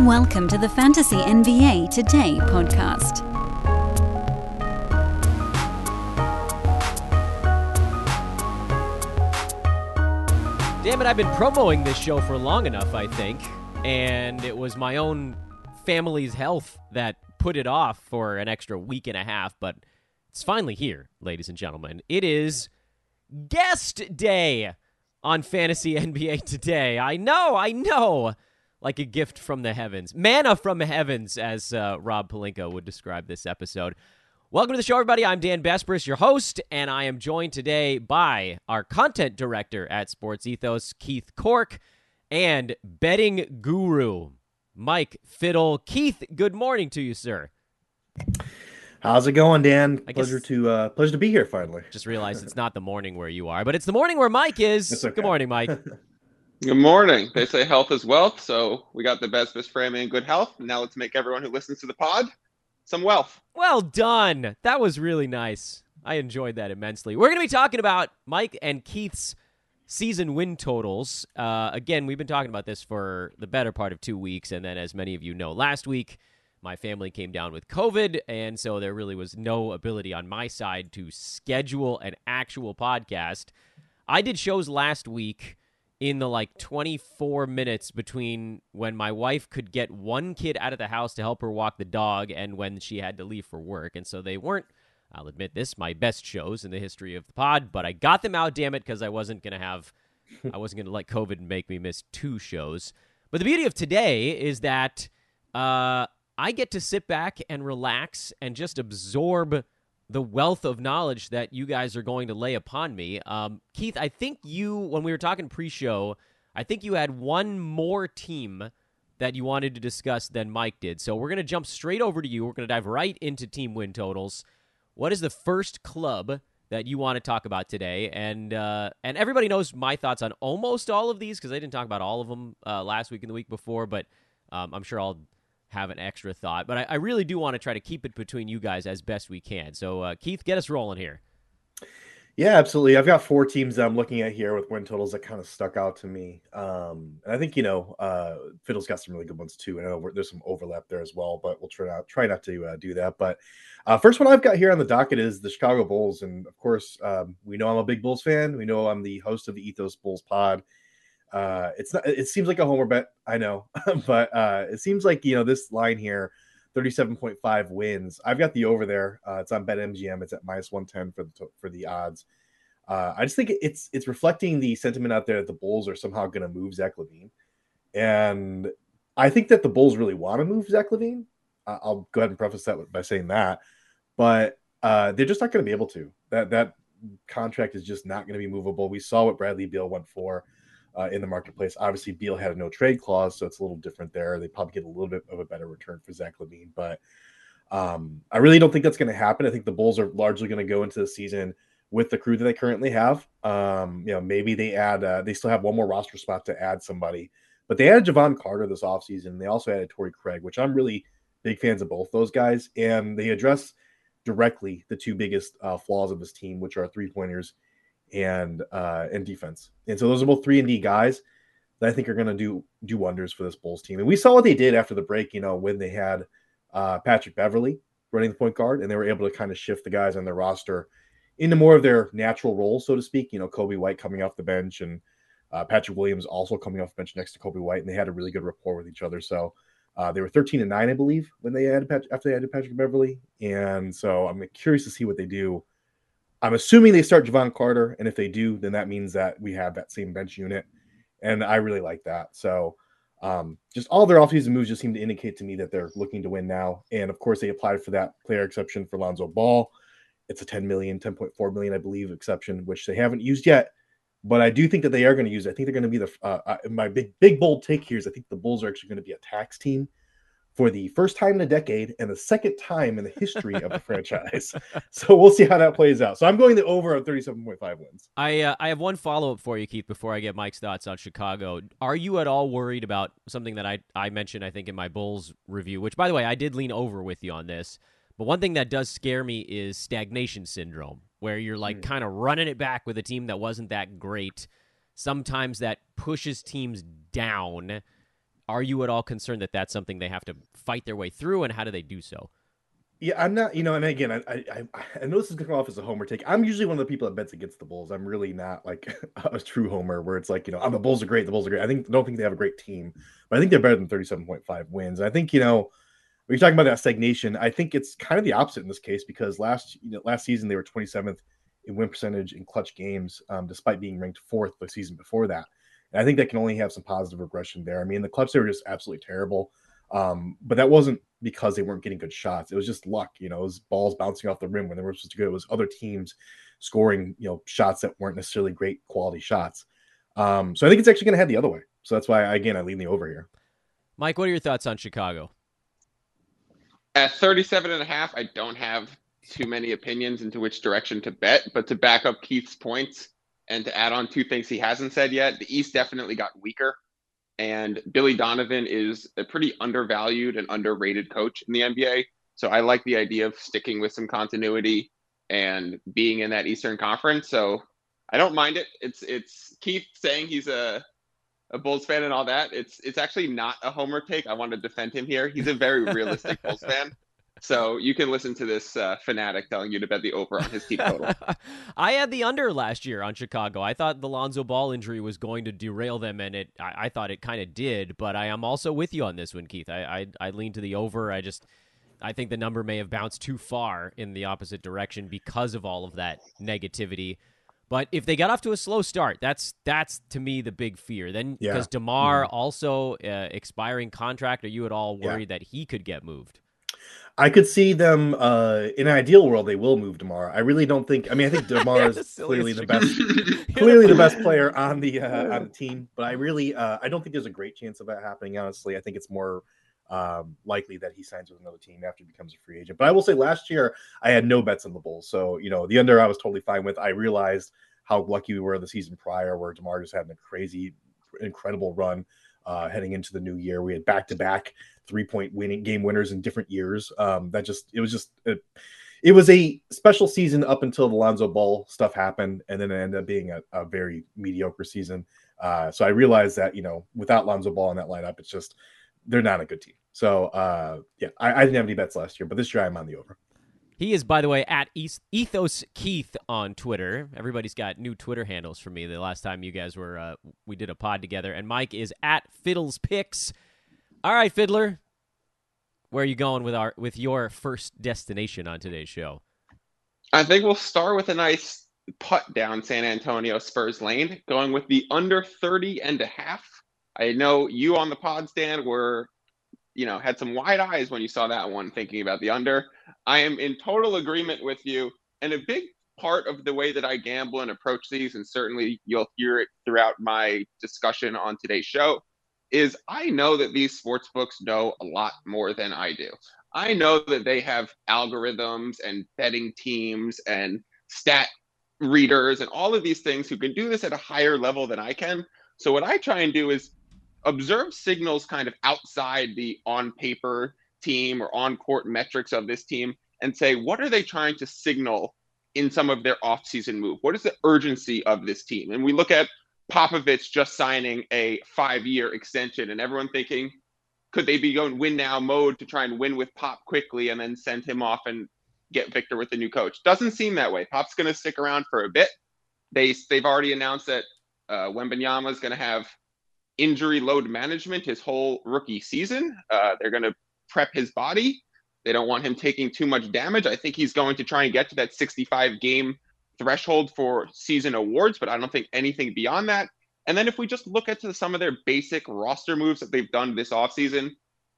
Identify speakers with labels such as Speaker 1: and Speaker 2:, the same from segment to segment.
Speaker 1: Welcome to the Fantasy NBA Today podcast.
Speaker 2: Damn it, I've been promoting this show for long enough, I think. And it was my own family's health that put it off for an extra week and a half, but it's finally here, ladies and gentlemen. It is guest day on Fantasy NBA today. I know, I know. Like a gift from the heavens. Manna from the heavens, as uh, Rob Pelinka would describe this episode. Welcome to the show, everybody. I'm Dan Besbris, your host, and I am joined today by our content director at Sports Ethos, Keith Cork, and betting guru, Mike Fiddle. Keith, good morning to you, sir.
Speaker 3: How's it going, Dan?
Speaker 2: I
Speaker 3: pleasure to uh, pleasure to be here finally.
Speaker 2: Just realized it's not the morning where you are, but it's the morning where Mike is.
Speaker 3: Okay.
Speaker 2: Good morning, Mike.
Speaker 4: Good morning. They say health is wealth, so we got the best best framing and good health. Now let's make everyone who listens to the pod some wealth.
Speaker 2: Well done. That was really nice. I enjoyed that immensely. We're going to be talking about Mike and Keith's season win totals. Uh, again, we've been talking about this for the better part of two weeks. And then, as many of you know, last week, my family came down with COVID. And so there really was no ability on my side to schedule an actual podcast. I did shows last week in the like 24 minutes between when my wife could get one kid out of the house to help her walk the dog and when she had to leave for work. And so they weren't, I'll admit this, my best shows in the history of the pod, but I got them out, damn it, because I wasn't going to have, I wasn't going to let COVID make me miss two shows. But the beauty of today is that uh, I get to sit back and relax and just absorb the wealth of knowledge that you guys are going to lay upon me. Um, Keith, I think you, when we were talking pre show, I think you had one more team that you wanted to discuss than Mike did. So we're going to jump straight over to you. We're going to dive right into team win totals. What is the first club that you want to talk about today? And uh, and everybody knows my thoughts on almost all of these because I didn't talk about all of them uh, last week and the week before, but um, I'm sure I'll have an extra thought. But I, I really do want to try to keep it between you guys as best we can. So uh, Keith, get us rolling here.
Speaker 3: Yeah, absolutely. I've got four teams that I'm looking at here with win totals that kind of stuck out to me. Um, and I think you know, uh, Fiddle's got some really good ones too. And I know there's some overlap there as well, but we'll try not try not to uh, do that. But uh, first one I've got here on the docket is the Chicago Bulls, and of course, um, we know I'm a big Bulls fan. We know I'm the host of the Ethos Bulls Pod. Uh, it's not. It seems like a homer bet, I know, but uh, it seems like you know this line here, 37.5 wins. I've got the over there. Uh, it's on BetMGM. It's at minus 110 for the for the odds. Uh, I just think it's it's reflecting the sentiment out there that the Bulls are somehow going to move Zach LaVine, and I think that the Bulls really want to move Zach LaVine. Uh, I'll go ahead and preface that by saying that, but uh, they're just not going to be able to. That that contract is just not going to be movable. We saw what Bradley Beal went for uh, in the marketplace. Obviously, Beal had a no trade clause, so it's a little different there. They probably get a little bit of a better return for Zach LaVine, but um, I really don't think that's going to happen. I think the Bulls are largely going to go into the season with the crew that they currently have. Um, you know, maybe they add, uh, they still have one more roster spot to add somebody, but they added Jevon Carter this offseason. They also added Torrey Craig, which I'm really big fans of both those guys, and they address directly the two biggest uh, flaws of this team, which are three pointers and uh, and defense. And so those are both three and D guys that I think are going to do do wonders for this Bulls team. And we saw what they did after the break. You know, when they had uh, Patrick Beverley running the point guard, and they were able to kind of shift the guys on their roster into more of their natural roles, so to speak. You know, Coby White coming off the bench and uh, Patrick Williams also coming off the bench next to Coby White, and they had a really good rapport with each other. So uh, they were 13 and nine, I believe, when they added Pat- after they added Patrick Beverley. And so I'm curious to see what they do. I'm assuming they start Jevon Carter, and if they do, then that means that we have that same bench unit, and I really like that. So. Um, just all their offseason moves just seem to indicate to me that they're looking to win now. And of course, they applied for that player exception for Lonzo Ball. It's a 10 million, 10.4 million, I believe, exception, which they haven't used yet. But I do think that they are going to use it. I think they're going to be the uh, uh, my big, big, bold take here is I think the Bulls are actually going to be a tax team for the first time in a decade and the second time in the history of the franchise. So we'll see how that plays out. So I'm going the over of 37.5 wins.
Speaker 2: I uh, I have one follow up for you, Keith, before I get Mike's thoughts on Chicago. Are you at all worried about something that I, I mentioned, I think, in my Bulls review, which, by the way, I did lean over with you on this. But one thing that does scare me is stagnation syndrome, where you're like
Speaker 3: Mm.
Speaker 2: kind of running it back with a team that wasn't that great. Sometimes that pushes teams down. Are you at all concerned that that's something they have to fight their way through, and how do they do so?
Speaker 3: Yeah, I'm not, you know, and again, I I, I know this is gonna come off as a homer take. I'm usually one of the people that bets against the Bulls. I'm really not like a true homer where it's like, you know, oh, the Bulls are great, the Bulls are great. I think don't think they have a great team, but I think they're better than 37.5 wins. I think, you know, when you're talking about that stagnation, I think it's kind of the opposite in this case because last you know last season they were 27th in win percentage in clutch games, um, despite being ranked fourth the season before that. And I think that can only have some positive regression there. I mean, the clutch they were just absolutely terrible. Um, but that wasn't because they weren't getting good shots. It was just luck, you know, it was balls bouncing off the rim when they were supposed to go. It was other teams scoring, you know, shots that weren't necessarily great quality shots. Um, so I think it's actually going to head the other way. So that's why, again, I lean the over here.
Speaker 2: Mike, what are your thoughts on Chicago?
Speaker 4: At 37 and a half, I don't have too many opinions into which direction to bet, but to back up Keith's points and to add on two things he hasn't said yet, the East definitely got weaker. And Billy Donovan is a pretty undervalued and underrated coach in the NBA. So I like the idea of sticking with some continuity and being in that Eastern Conference. So I don't mind it. It's it's Keith saying he's a a Bulls fan and all that. It's it's actually not a homer take. I want to defend him here. He's a very realistic Bulls fan. So you can listen to this uh, fanatic telling you to bet the over on his team total.
Speaker 2: I had the under last year on Chicago. I thought the Lonzo Ball injury was going to derail them, and it. I, I thought it kind of did. But I am also with you on this one, Keith. I, I I lean to the over. I just I think the number may have bounced too far in the opposite direction because of all of that negativity. But if they got off to a slow start, that's that's to me the big fear. Then because yeah. Demar mm-hmm. also uh, expiring contract, are you at all worried yeah. that he could get moved?
Speaker 3: I could see them uh, in an ideal world they will move Demar. I really don't think. I mean, I think Demar is clearly the best, clearly the best player on the uh, on the team. But I really, uh, I don't think there's a great chance of that happening. Honestly, I think it's more um, likely that he signs with another team after he becomes a free agent. But I will say, last year I had no bets on the Bulls, so you know the under I was totally fine with. I realized how lucky we were the season prior, where Demar just had a crazy, incredible run uh, heading into the new year. We had back to back three point winning game winners in different years. Um, that just it was just it, it, was a special season up until the Lonzo Ball stuff happened, and then it ended up being a, a very mediocre season. Uh, so I realized that you know without Lonzo Ball in that lineup, it's just they're not a good team. So uh, yeah, I, I didn't have any bets last year, but this year I'm on the over.
Speaker 2: He is, by the way, at Ethos Keith on Twitter. Everybody's got new Twitter handles for me. The last time you guys were, uh, we did a pod together. And Mike is at Fiddles Picks. All right, Fiddler, where are you going with our with your first destination on today's show?
Speaker 4: I think we'll start with a nice putt down San Antonio Spurs lane, going with the under 30 and a half. I know you on the pod stand were you know, had some wide eyes when you saw that one thinking about the under. I am in total agreement with you. And a big part of the way that I gamble and approach these, and certainly you'll hear it throughout my discussion on today's show, is I know that these sports books know a lot more than I do. I know that they have algorithms and betting teams and stat readers and all of these things who can do this at a higher level than I can. So what I try and do is observe signals kind of outside the on paper team or on court metrics of this team and say, what are they trying to signal in some of their offseason move? What is the urgency of this team? And we look at Popovich just signing a five year extension and everyone thinking, could they be going win now mode to try and win with Pop quickly and then send him off and get Victor with the new coach? Doesn't seem that way. Pop's going to stick around for a bit. They, they've already announced that uh, Wembanyama is going to have injury load management his whole rookie season. Uh, they're going to prep his body. They don't want him taking too much damage. I think he's going to try and get to that 65 game threshold for season awards, but I don't think anything beyond that. And then if we just look at some of their basic roster moves that they've done this offseason,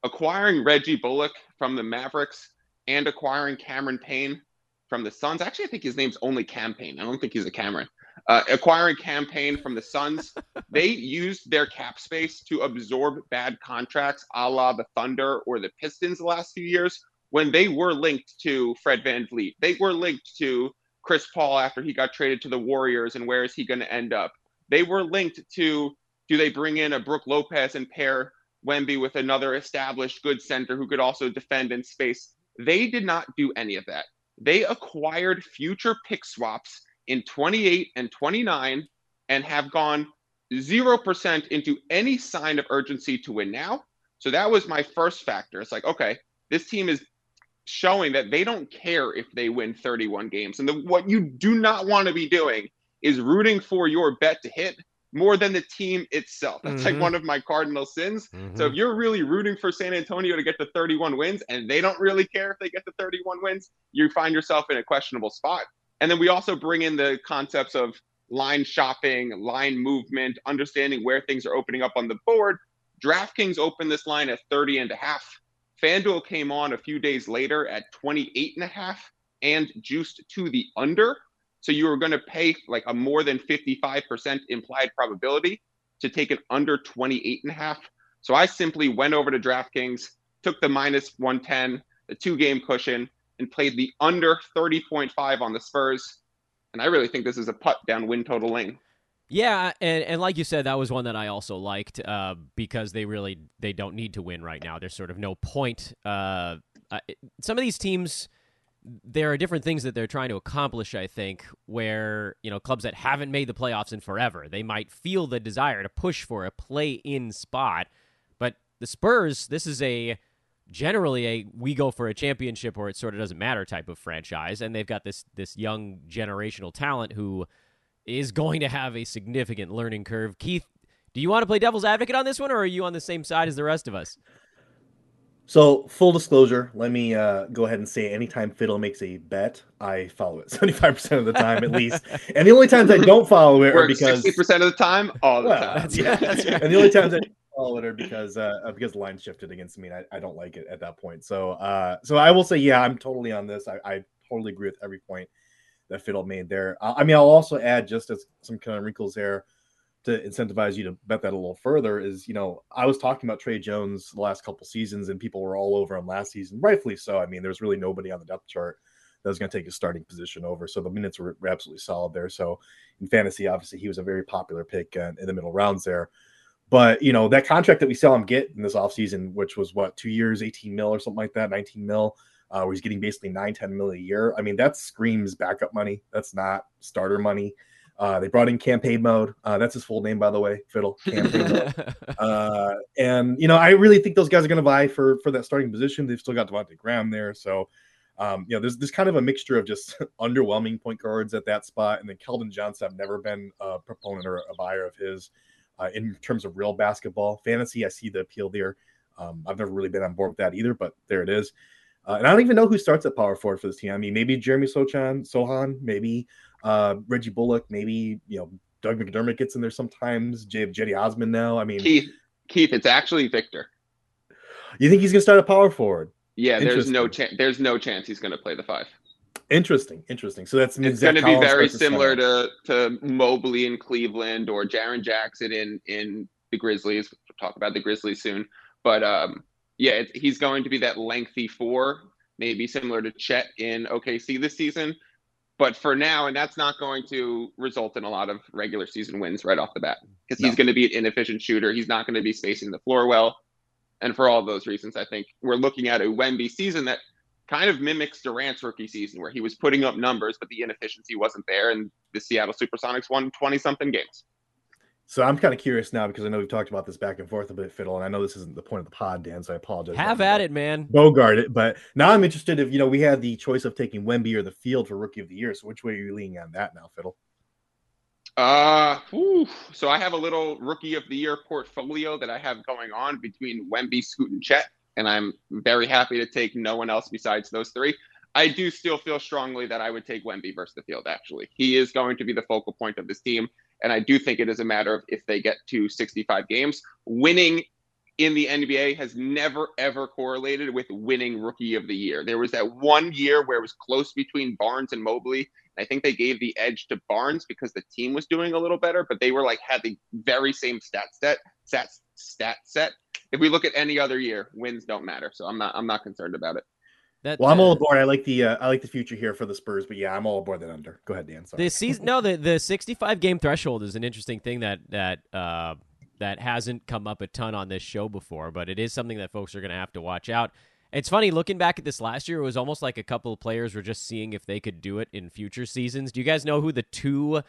Speaker 4: acquiring Reggie Bullock from the Mavericks and acquiring Cameron Payne from the Suns. Actually, I think his name's only Campaign. I don't think he's a Cameron. Uh, acquiring campaign from the Suns, they used their cap space to absorb bad contracts, a la the Thunder or the Pistons the last few years, when they were linked to Fred VanVleet. They were linked to Chris Paul after he got traded to the Warriors, and where is he going to end up? They were linked to do they bring in a Brook Lopez and pair Wemby with another established good center who could also defend in space? They did not do any of that. They acquired future pick swaps in 28 and 29 and have gone 0% into any sign of urgency to win now. So that was my first factor. It's like, okay, this team is showing that they don't care if they win 31 games. And the, what you do not want to be doing is rooting for your bet to hit more than the team itself. That's
Speaker 2: Mhm.
Speaker 4: like one of my cardinal sins. So
Speaker 2: Mhm.
Speaker 4: if you're really rooting for San Antonio to get to 31 wins and they don't really care if they get to 31 wins, you find yourself in a questionable spot. And then we also bring in the concepts of line shopping, line movement, understanding where things are opening up on the board. DraftKings opened this line at 30 and a half. FanDuel came on a few days later at 28 and a half and juiced to the under. So you were going to pay like a more than 55% implied probability to take an under 28 and a half. So I simply went over to DraftKings, took the minus 110, the two game cushion, and played the under 30.5 on the Spurs. And I really think this is a putt down win total lane.
Speaker 2: Yeah, and, and like you said, that was one that I also liked uh, because they really they don't need to win right now. There's sort of no point. Uh, uh, some of these teams, there are different things that they're trying to accomplish. I think where you know clubs that haven't made the playoffs in forever, they might feel the desire to push for a play-in spot. But the Spurs, this is a generally a we go for a championship or it sort of doesn't matter type of franchise, and they've got this this young generational talent who is going to have a significant learning curve. Keith, do you want to play devil's advocate on this one, or are you on the same side as the rest of us?
Speaker 3: So, full disclosure, let me uh, go ahead and say anytime Fiddle makes a bet, I follow it 75% of the time at least. And the only times I don't follow it are because
Speaker 4: 60% of the time, all the
Speaker 3: Well,
Speaker 4: time.
Speaker 2: That's, yeah, that's right.
Speaker 3: and the only times I are because uh, uh, because the line shifted against me and I, I don't like it at that point. So uh so I will say yeah, I'm totally on this. I, I totally agree with every point that Fiddle made there. Uh, I mean, I'll also add just as some kind of wrinkles there to incentivize you to bet that a little further is you know I was talking about Tre Jones the last couple seasons and people were all over him last season, rightfully so. I mean, there's really nobody on the depth chart that was going to take his starting position over, so the minutes were, were absolutely solid there. So in fantasy, obviously, he was a very popular pick uh, in the middle rounds there. But you know that contract that we saw him get in this offseason, which was what two years, 18 mil or something like that, 19 mil, uh, where he's getting basically nine, 10 mil a year. I mean, that screams backup money. That's not starter money. Uh, they brought in campaign mode. Uh, that's his full name, by the way, Fiddle. Campaign mode. Uh, and you know, I really think those guys are going to vie for for that starting position. They've still got Devonte' Graham there, so um, you know, there's this kind of a mixture of just underwhelming point guards at that spot, and then Keldon Johnson. I've never been a proponent or a buyer of his uh, in terms of real basketball fantasy. I see the appeal there. Um, I've never really been on board with that either, but there it is. Uh, and I don't even know who starts at power forward for this team. I mean, maybe Jeremy Sochan, Sohan, maybe uh, Reggie Bullock, maybe you know Doug McDermott gets in there sometimes. J- Cedi Osman now. I mean,
Speaker 4: Keith, Keith, it's actually Victor.
Speaker 3: you think he's gonna start a power forward?
Speaker 4: Yeah, there's no chance. There's no chance he's going to play the five.
Speaker 3: Interesting, interesting. So that's
Speaker 4: It's going to be very similar to to Mobley in Cleveland or Jaren Jackson in in the Grizzlies. We'll talk about the Grizzlies soon, but um, yeah, it, he's going to be that lengthy four, maybe similar to Chet in OKC this season. But for now, and that's not going to result in a lot of regular season wins right off the bat because he's going to be an inefficient shooter. He's not going to be spacing the floor well. And for all those reasons, I think we're looking at a Wemby season that kind of mimics Durant's rookie season, where he was putting up numbers, but the inefficiency wasn't there. And the Seattle Supersonics won 20 something games.
Speaker 3: So I'm kind of curious now because I know we've talked about this back and forth a bit, Fiddle, and I know this isn't the point of the pod, Dan. So I apologize.
Speaker 2: Have at it, man.
Speaker 3: Bogart it, but now I'm interested if you know we had the choice of taking Wemby or the field for rookie of the year. So which way are you leaning on that now, Fiddle?
Speaker 4: Uh, whew. so I have a little rookie of the year portfolio that I have going on between Wemby, Scoot, and Chet, and I'm very happy to take no one else besides those three. I do still feel strongly that I would take Wemby versus the field. Actually, he is going to be the focal point of this team, and I do think it is a matter of if they get to 65 games, winning in the NBA has never ever correlated with winning rookie of the year. There was that one year where it was close between Barnes and Mobley. I think they gave the edge to Barnes because the team was doing a little better, but they were like had the very same stat set stat stat set. If we look at any other year, wins don't matter. So I'm not I'm not concerned about it.
Speaker 2: That,
Speaker 3: Well, I'm
Speaker 2: uh,
Speaker 3: all aboard. I like the uh, I like the future here for the Spurs, but yeah, I'm all aboard that under. Go ahead, Dan. Sorry.
Speaker 2: The season, no, the the 65 game threshold is an interesting thing that that uh, that hasn't come up a ton on this show before, but it is something that folks are going to have to watch out. It's funny looking back at this last year; it was almost like a couple of players were just seeing if they could do it in future seasons. Do you guys know who the two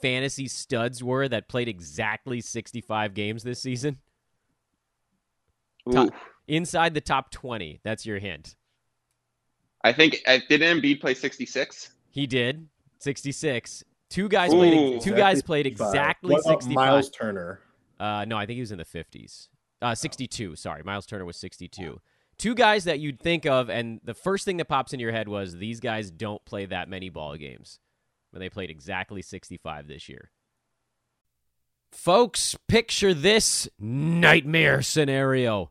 Speaker 2: fantasy studs were that played exactly 65 games this season?
Speaker 4: Ooh.
Speaker 2: Inside the top 20. That's your hint.
Speaker 4: I think uh, did Embiid play 66?
Speaker 2: He did. 66. Two guys
Speaker 4: Ooh.
Speaker 2: played two guys
Speaker 3: Exactly
Speaker 2: played
Speaker 3: 65.
Speaker 2: exactly
Speaker 3: What about
Speaker 2: 65.
Speaker 3: Miles Turner.
Speaker 2: Uh, no, I think he was in the 50s. Uh, 62. Sorry, Miles Turner was 62. Two guys that you'd think of, and the first thing that pops into your head was these guys don't play that many ball games. When they played exactly 65 this year. Folks, picture this nightmare scenario.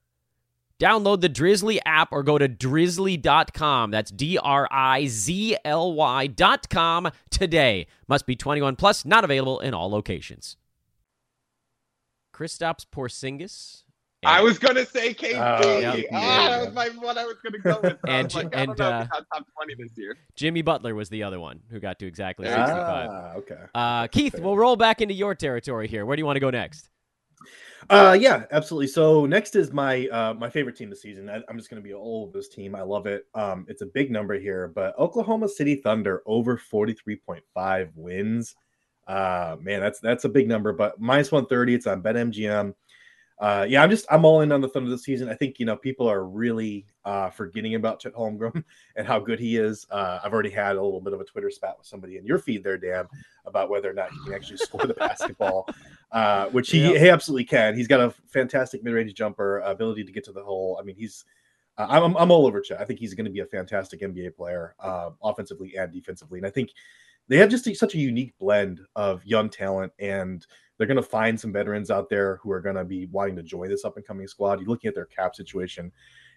Speaker 2: Download the Drizly app or go to drizzly.com. That's D R I Z L Y.com today. Must be 21 plus, not available in all locations. Kristaps Porzingis.
Speaker 4: I was gonna say KD.
Speaker 3: Oh,
Speaker 2: yeah.
Speaker 4: Ah, that was my what I was gonna go with. I
Speaker 2: And
Speaker 4: was like,
Speaker 2: J-
Speaker 4: I don't
Speaker 2: and,
Speaker 4: know
Speaker 2: uh,
Speaker 4: top 20 this year.
Speaker 2: Jimmy Butler was the other one who got to exactly
Speaker 4: There you go.
Speaker 2: 65.
Speaker 3: Ah, okay.
Speaker 2: Uh, Keith, we'll roll back into your territory here. Where do you want to go next?
Speaker 3: Uh, yeah, absolutely. So next is my uh my favorite team this season. I, I'm just gonna be all of this team. I love it. Um, it's a big number here, but Oklahoma City Thunder over 43.5 wins. Uh, man, that's that's a big number. But minus 130. It's on BetMGM. Uh, yeah, I'm just I'm all in on the Thunder this season. I think you know people are really uh forgetting about Chet Holmgren and how good he is. Uh, I've already had a little bit of a Twitter spat with somebody in your feed there, Dan, about whether or not he can actually score the basketball uh, which he,
Speaker 2: Yeah.
Speaker 3: he absolutely can. He's got a fantastic mid-range jumper, ability to get to the hole. I mean, he's uh, I'm I'm all over Chet. I think he's going to be a fantastic NBA player, uh, offensively and defensively. And I think they have just a- such a unique blend of young talent, and they're going to find some veterans out there who are going to be wanting to join this up and coming squad. You're looking at their cap situation,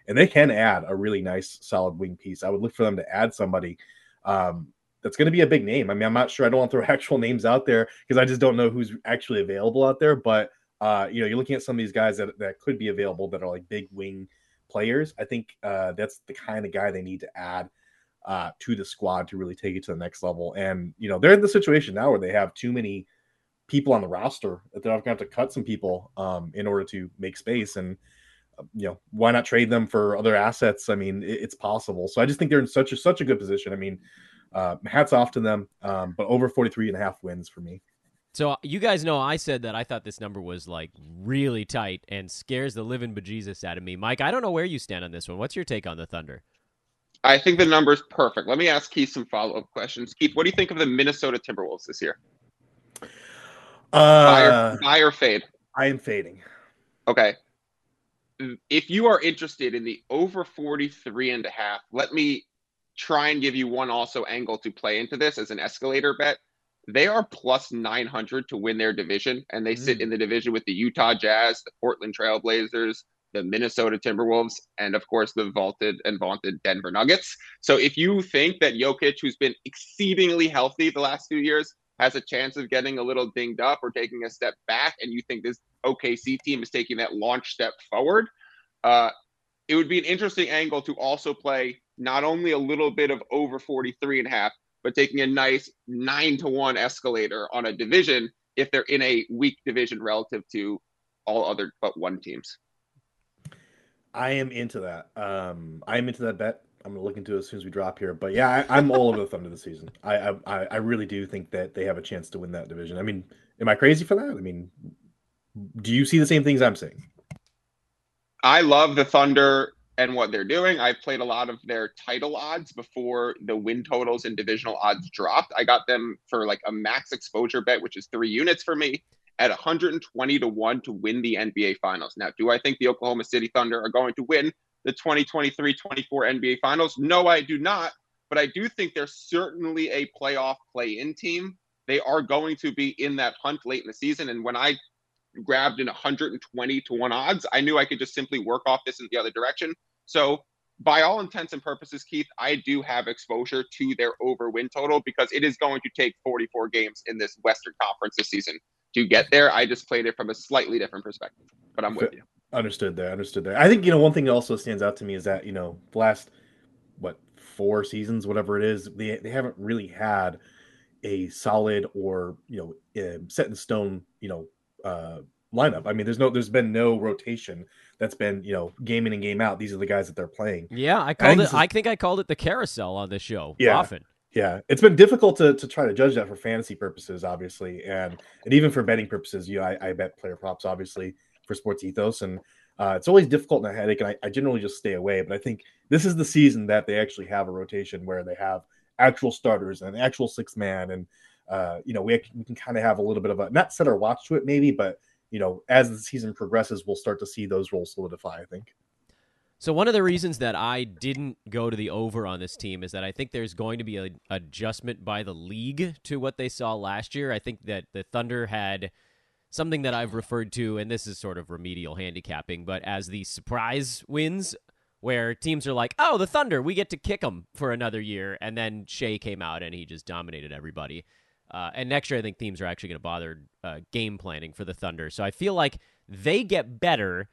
Speaker 3: and they can add a really nice, solid wing piece. I would look for them to add somebody. Um, that's going to be a big name. I mean, I'm not sure. I don't want to throw actual names out there because I just don't know who's actually available out there. But uh, you know, you're looking at some of these guys that that could be available that are like big wing players. I think uh, that's the kind of guy they need to add uh, to the squad to really take it to the next level. And you know, they're in the situation now where they have too many people on the roster that they're going to have to cut some people um, in order to make space. And uh, you know, why not trade them for other assets? I mean, it, it's possible. So I just think they're in such a such a good position. I mean, uh, hats off to them. Um, but over 43 and a half wins for me.
Speaker 2: So you guys know I said that I thought this number was like really tight and scares the living bejesus out of me. Mike, I don't know where you stand on this one. What's your take on the Thunder?
Speaker 4: I think the number's perfect. Let me ask Keith some follow-up questions. Keith, what do you think of the Minnesota Timberwolves this year? Buy
Speaker 3: Uh,
Speaker 4: or, buy or fade?
Speaker 3: I am fading.
Speaker 4: Okay. If you are interested in the over 43 and a half, let me try and give you one also angle to play into this as an escalator bet. They are plus 900 to win their division, and they sit
Speaker 2: Mm.
Speaker 4: in the division with the Utah Jazz, the Portland Trailblazers, the Minnesota Timberwolves, and of course the vaulted and vaunted Denver Nuggets. So if you think that Jokic, who's been exceedingly healthy the last few years, has a chance of getting a little dinged up or taking a step back, and you think this OKC team is taking that launch step forward, uh, it would be an interesting angle to also play not only a little bit of over 43 and a half, but taking a nice nine to one escalator on a division if they're in a weak division relative to all other but one teams.
Speaker 3: I am into that. Um, I am into that bet. I'm gonna look into it as soon as we drop here. But yeah, I, I'm all over the Thunder this season. I, I I really do think that they have a chance to win that division. I mean, am I crazy for that? I mean, do you see the same things I'm saying?
Speaker 4: I love the Thunder and what they're doing. I've played a lot of their title odds before the win totals and divisional odds dropped. I got them for like a max exposure bet, which is three units for me. at 120 to 1 to win the NBA Finals. Now, do I think the Oklahoma City Thunder are going to win the 2023 24 NBA Finals? No, I do not. But I do think they're certainly a playoff play in team. They are going to be in that hunt late in the season. And when I grabbed in 120 to 1 odds, I knew I could just simply work off this in the other direction. So, by all intents and purposes, Keith, I do have exposure to their over win total because it is going to take 44 games in this Western Conference this season to get there. I just played it from a slightly different perspective, but I'm with you.
Speaker 3: Understood there. Understood there. I think you know one thing that also stands out to me is that you know the last what four seasons, whatever it is, they they haven't really had a solid or you know uh, set in stone you know uh, lineup. I mean, there's no there's been no rotation that's been you know game in and game out. These are the guys that they're playing.
Speaker 2: Yeah, I called I it. Is, I think I called it the carousel on this show. Yeah, often.
Speaker 3: Yeah, it's been difficult to, to try to judge that for fantasy purposes, obviously, and and even for betting purposes. You know, I, I bet player props, obviously, for sports ethos, and uh, it's always difficult and a headache. And I, I generally just stay away. But I think this is the season that they actually have a rotation where they have actual starters and an actual six man, and uh, you know, we, we can kind of have a little bit of a not set our watch to it, maybe, but you know, as the season progresses, we'll start to see those roles solidify. I think.
Speaker 2: So one of the reasons that I didn't go to the over on this team is that I think there's going to be an adjustment by the league to what they saw last year. I think that the Thunder had something that I've referred to, and this is sort of remedial handicapping, but as the surprise wins, where teams are like, "Oh, the Thunder, we get to kick them for another year," and then Shai came out and he just dominated everybody. Uh, and next year, I think teams are actually going to bother uh, game planning for the Thunder. So I feel like they get better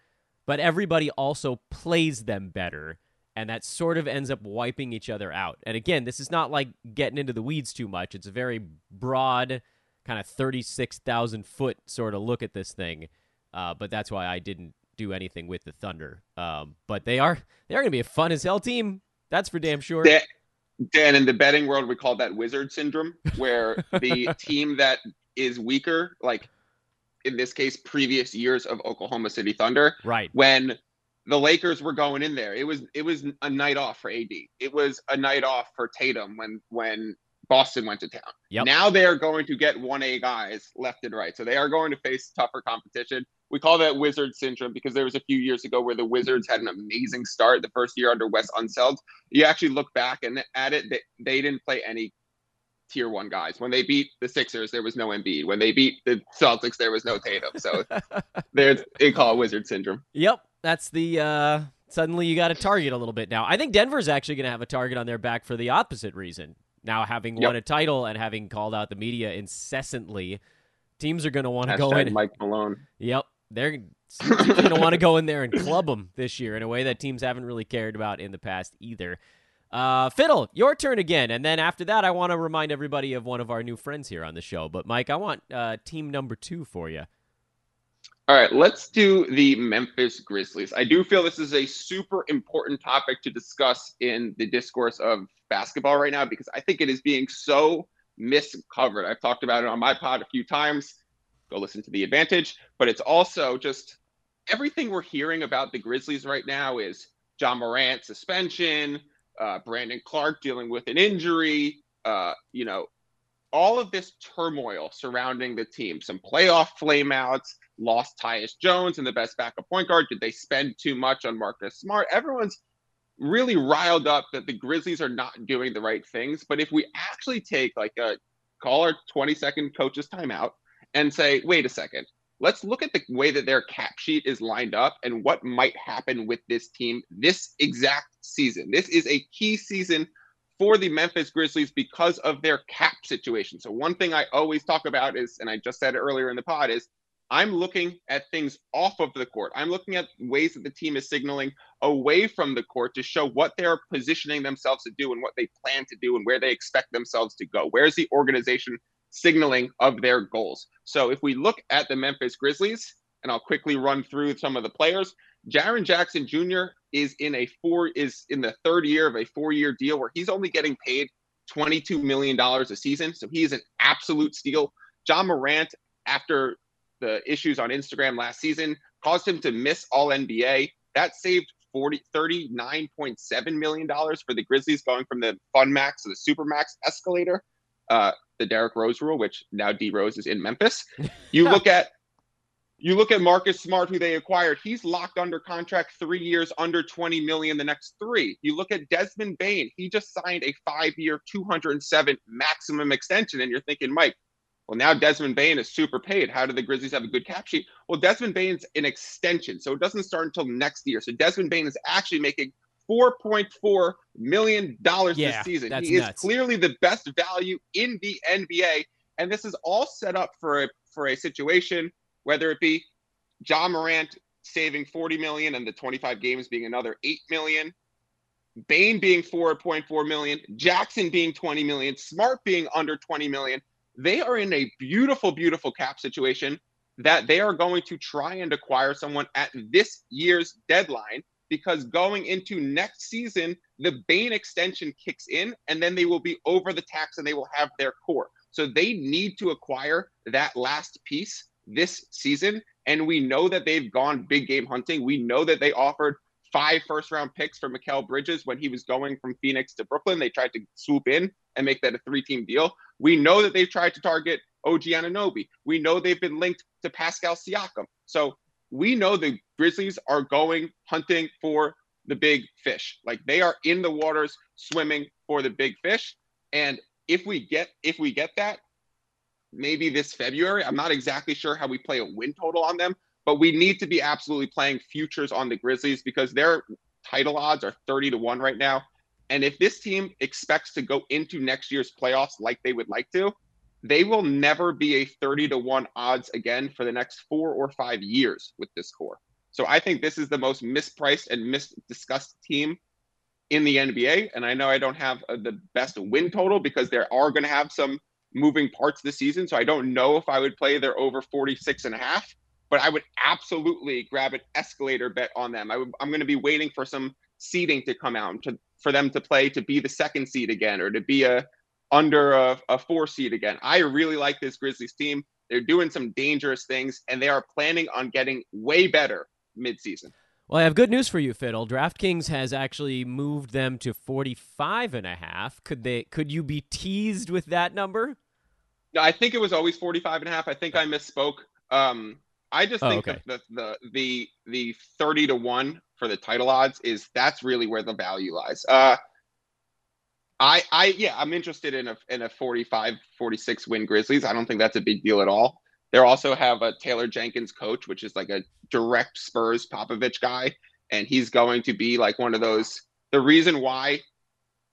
Speaker 2: but everybody also plays them better. And that sort of ends up wiping each other out. And again, this is not like getting into the weeds too much. It's a very broad, kind of 36,000 foot sort of look at this thing. Uh, but that's why I didn't do anything with the Thunder. Um, but they are they are going to be a fun as hell team. That's for damn sure.
Speaker 4: Dan, Dan, in the betting world, we call that wizard syndrome, where the team that is weaker, like in this case, previous years of Oklahoma City Thunder.
Speaker 2: Right.
Speaker 4: When the Lakers were going in there, it was it was a night off for AD. It was a night off for Tatum when when Boston went to town.
Speaker 2: Yep.
Speaker 4: Now they are going to get 1A guys left and right. So they are going to face tougher competition. We call that wizard syndrome because there was a few years ago where the Wizards had an amazing start the first year under Wes Unseld. You actually look back and at it, they, they didn't play any tier one guys. When they beat the Sixers, there was no Embiid. When they beat the Celtics, there was no Tatum. So there's they call it wizard syndrome.
Speaker 2: Yep, that's the. uh Suddenly, you got a target a little bit now. I think Denver's actually going to have a target on their back for the opposite reason. Now, having yep. won a title and having called out the media incessantly, teams are going to want to go in.
Speaker 4: Mike Malone.
Speaker 2: Yep, they're going to want to go in there and club them this year in a way that teams haven't really cared about in the past either. Uh, Fiddle, your turn again. And then after that, I want to remind everybody of one of our new friends here on the show. But, Mike, I want uh, team number two for you.
Speaker 4: All right, let's do the Memphis Grizzlies. I do feel this is a super important topic to discuss in the discourse of basketball right now because I think it is being so miscovered. I've talked about it on my pod a few times. Go listen to the advantage. But it's also just everything we're hearing about the Grizzlies right now is Ja Morant suspension, uh, Brandon Clarke dealing with an injury, uh, you know, all of this turmoil surrounding the team, some playoff flameouts, lost Tyus Jones and the best backup point guard. Did they spend too much on Marcus Smart? Everyone's really riled up that the Grizzlies are not doing the right things. But if we actually take like a call our 20 second coach's timeout and say, wait a second, let's look at the way that their cap sheet is lined up and what might happen with this team this exact season. This is a key season for the Memphis Grizzlies because of their cap situation. So, one thing I always talk about is, and I just said it earlier in the pod, is I'm looking at things off of the court. I'm looking at ways that the team is signaling away from the court to show what they're positioning themselves to do and what they plan to do and where they expect themselves to go. Where's the organization signaling of their goals. So if we look at the Memphis Grizzlies, and I'll quickly run through some of the players. Jaren Jackson Jr. is in a four is in the third year of a four-year deal where he's only getting paid $22 million a season. So he is an absolute steal. Ja Morant, after the issues on Instagram last season, caused him to miss all NBA. That saved 40 $39.7 million for the Grizzlies going from the fun max to the super max escalator. uh, the Derrick Rose rule, which now D Rose is in Memphis. You look at you look at Marcus Smart, who they acquired. He's locked under contract three years, under 20 million the next three. You look at Desmond Bane. He just signed a five-year, 207 maximum extension, and you're thinking, Mike, well, now Desmond Bane is super paid. How do the Grizzlies have a good cap sheet? Well, Desmond Bane's an extension, so it doesn't start until next year. So Desmond Bane is actually making $4.4 million
Speaker 2: Yeah,
Speaker 4: this season. He is clearly the best value in the NBA. And this is all set up for a for a situation, whether it be Ja Morant saving 40 million and the 25 games being another 8 million, Bane being 4.4 million, Jackson being 20 million, Smart being under 20 million. They are in a beautiful, beautiful cap situation that they are going to try and acquire someone at this year's deadline because going into next season, the Bane extension kicks in and then they will be over the tax and they will have their core. So they need to acquire that last piece this season. And we know that they've gone big game hunting. We know that they offered five first round picks for Mikal Bridges when he was going from Phoenix to Brooklyn. They tried to swoop in and make that a three team deal. We know that they've tried to target OG Anunoby. We know they've been linked to Pascal Siakam. So we know the Grizzlies are going hunting for the big fish. Like they are in the waters swimming for the big fish. And if we get if we get that, maybe this February, I'm not exactly sure how we play a win total on them, but we need to be absolutely playing futures on the Grizzlies because their title odds are 30 to 1 right now. And if this team expects to go into next year's playoffs like they would like to, they will never be a 30 to 1 odds again for the next four or five years with this core. So I think this is the most mispriced and misdiscussed team in the NBA. And I know I don't have uh, the best win total because there are going to have some moving parts this season. So I don't know if I would play their over 46 and a half, but I would absolutely grab an escalator bet on them. I I'm going to be waiting for some seeding to come out to, for them to play to be the second seed again or to be a under a, a four seed again. I really like this Grizzlies team. They're doing some dangerous things and they are planning on getting way better midseason.
Speaker 2: Well, I have good news for you, Fiddle. DraftKings has actually moved them to 45 and a half. Could they could you be teased with that number?
Speaker 4: No, I think it was always 45 and a half. I think I misspoke. Um, I just
Speaker 2: Oh,
Speaker 4: think
Speaker 2: okay.
Speaker 4: that the, the the the 30 to 1 for the title odds is that's really where the value lies. Uh I I yeah, I'm interested in a in a 45 46 win Grizzlies. I don't think that's a big deal at all. They also have a Taylor Jenkins coach, which is like a direct Spurs Popovich guy, and he's going to be like one of those the reason why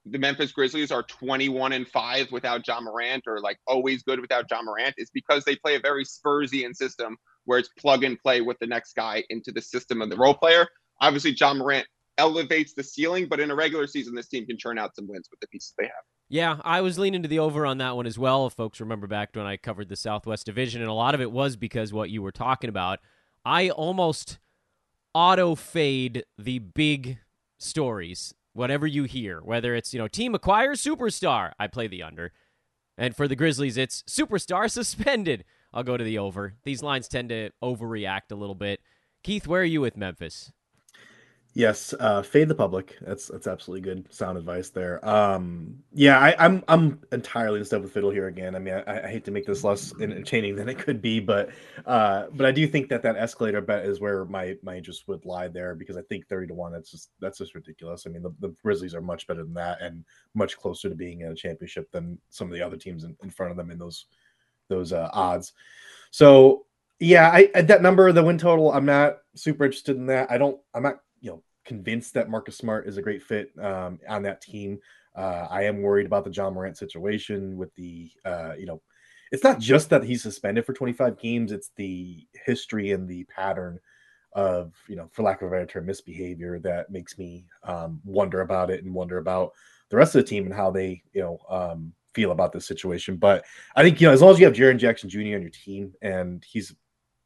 Speaker 4: the Memphis Grizzlies are 21 and 5 without Ja Morant or like always good without Ja Morant is because they play a very Spursian system where it's plug and play with the next guy into the system of the role player. Obviously, Ja Morant elevates the ceiling, but in a regular season, this team can churn out some wins with the pieces they have.
Speaker 2: Yeah, I was leaning to the over on that one as well. If folks remember back when I covered the Southwest Division, and a lot of it was because what you were talking about. I almost auto fade the big stories. Whatever you hear, whether it's you know team acquires superstar, I play the under, and for the Grizzlies, it's superstar suspended. I'll go to the over. These lines tend to overreact a little bit. Keith, where are you with Memphis?
Speaker 3: Yes, uh, fade the public. That's that's absolutely good sound advice there. Um, yeah, I, I'm I'm entirely in step with Fiddle here again. I mean, I, I hate to make this less entertaining than it could be, but uh, but I do think that that escalator bet is where my my interest would lie there because I think thirty to one. That's just that's just ridiculous. I mean, the, the Grizzlies are much better than that and much closer to being in a championship than some of the other teams in, in front of them in those those uh, odds. So yeah, I at that number, the win total, I'm not super interested in that. I don't. I'm not convinced that Marcus Smart is a great fit um, on that team. Uh, I am worried about the Ja Morant situation with the uh, you know, it's not just that he's suspended for 25 games; it's the history and the pattern of you know, for lack of a better term, misbehavior that makes me um, wonder about it and wonder about the rest of the team and how they you know um, feel about this situation. But I think you know, as long as you have Jaren Jackson Jr. on your team and he's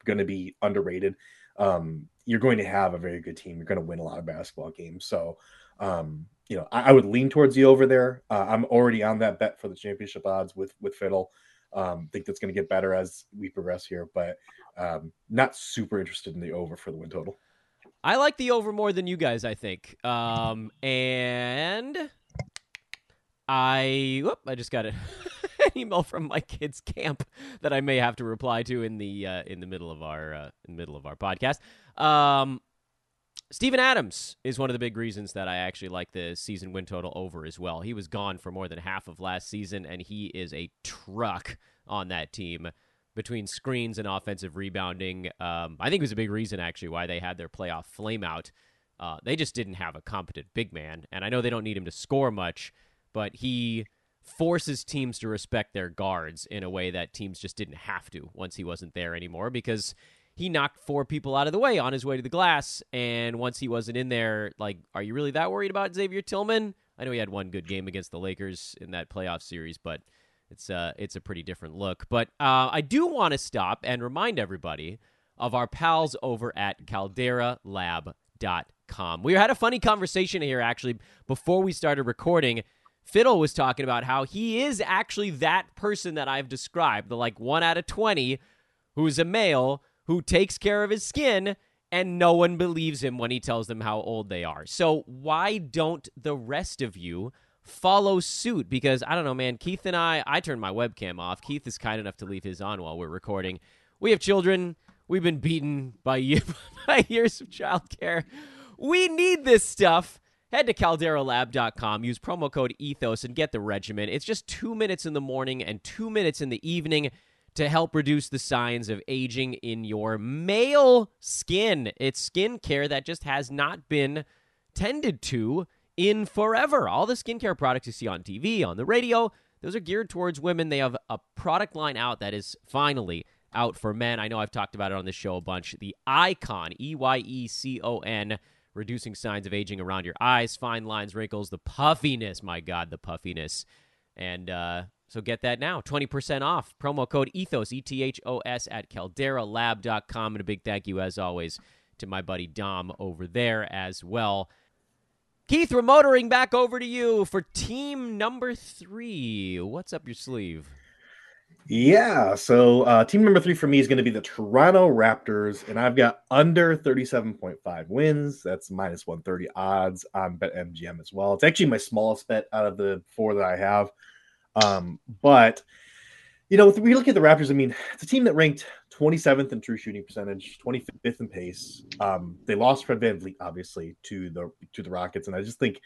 Speaker 3: going to be underrated, um, you're going to have a very good team. You're going to win a lot of basketball games. So, um, you know, I, I would lean towards the over there. Uh, I'm already on that bet for the championship odds with with Fiddle. Um, think that's going to get better as we progress here, but um, not super interested in the over for the win total.
Speaker 2: I like the over more than you guys, I think. Um, and I, whoop, I just got it. an email from my kids' camp that I may have to reply to in the uh, in the middle of our uh, in the middle of our podcast. Um, Steven Adams is one of the big reasons that I actually like the season win total over as well. He was gone for more than half of last season, and he is a truck on that team between screens and offensive rebounding. Um, I think it was a big reason actually why they had their playoff flame out. Uh, they just didn't have a competent big man, and I know they don't need him to score much, but he forces teams to respect their guards in a way that teams just didn't have to once he wasn't there anymore because he knocked four people out of the way on his way to the glass. And once he wasn't in there, like, are you really that worried about Xavier Tillman? I know he had one good game against the Lakers in that playoff series, but it's uh it's a pretty different look. But uh, I do want to stop and remind everybody of our pals over at CalderaLab.com. We had a funny conversation here actually before we started recording. Fiddle was talking about how he is actually that person that I've described, the like one out of 20 who's a male who takes care of his skin and no one believes him when he tells them how old they are. So why don't the rest of you follow suit? Because I don't know, man. Keith and I, I turned my webcam off. Keith is kind enough to leave his on while we're recording. We have children. We've been beaten by, years of childcare. We need this stuff. Head to calderalab.com, use promo code ETHOS, and get the regimen. It's just two minutes in the morning and two minutes in the evening to help reduce the signs of aging in your male skin. It's skin care that just has not been tended to in forever. All the skincare products you see on TV, on the radio, those are geared towards women. They have a product line out that is finally out for men. I know I've talked about it on this show a bunch. The Icon, E Y E C O N, reducing signs of aging around your eyes, fine lines, wrinkles, the puffiness. My God, the puffiness. And uh, so get that now. 20% off. Promo code ETHOS, E T H O S, at calderalab.com. And a big thank you, as always, to my buddy Dom over there as well. Keith, we're motoring back over to you for team number three. What's up your sleeve?
Speaker 3: Yeah, so uh, team number three for me is going to be the Toronto Raptors, and I've got under 37.5 wins. That's minus 130 odds on BetMGM as well. It's actually my smallest bet out of the four that I have. Um, but you know, we look at the Raptors, I mean, it's a team that ranked 27th in true shooting percentage, 25th in pace. Um, they lost Fred VanVleet, obviously, to the to the Rockets, and I just think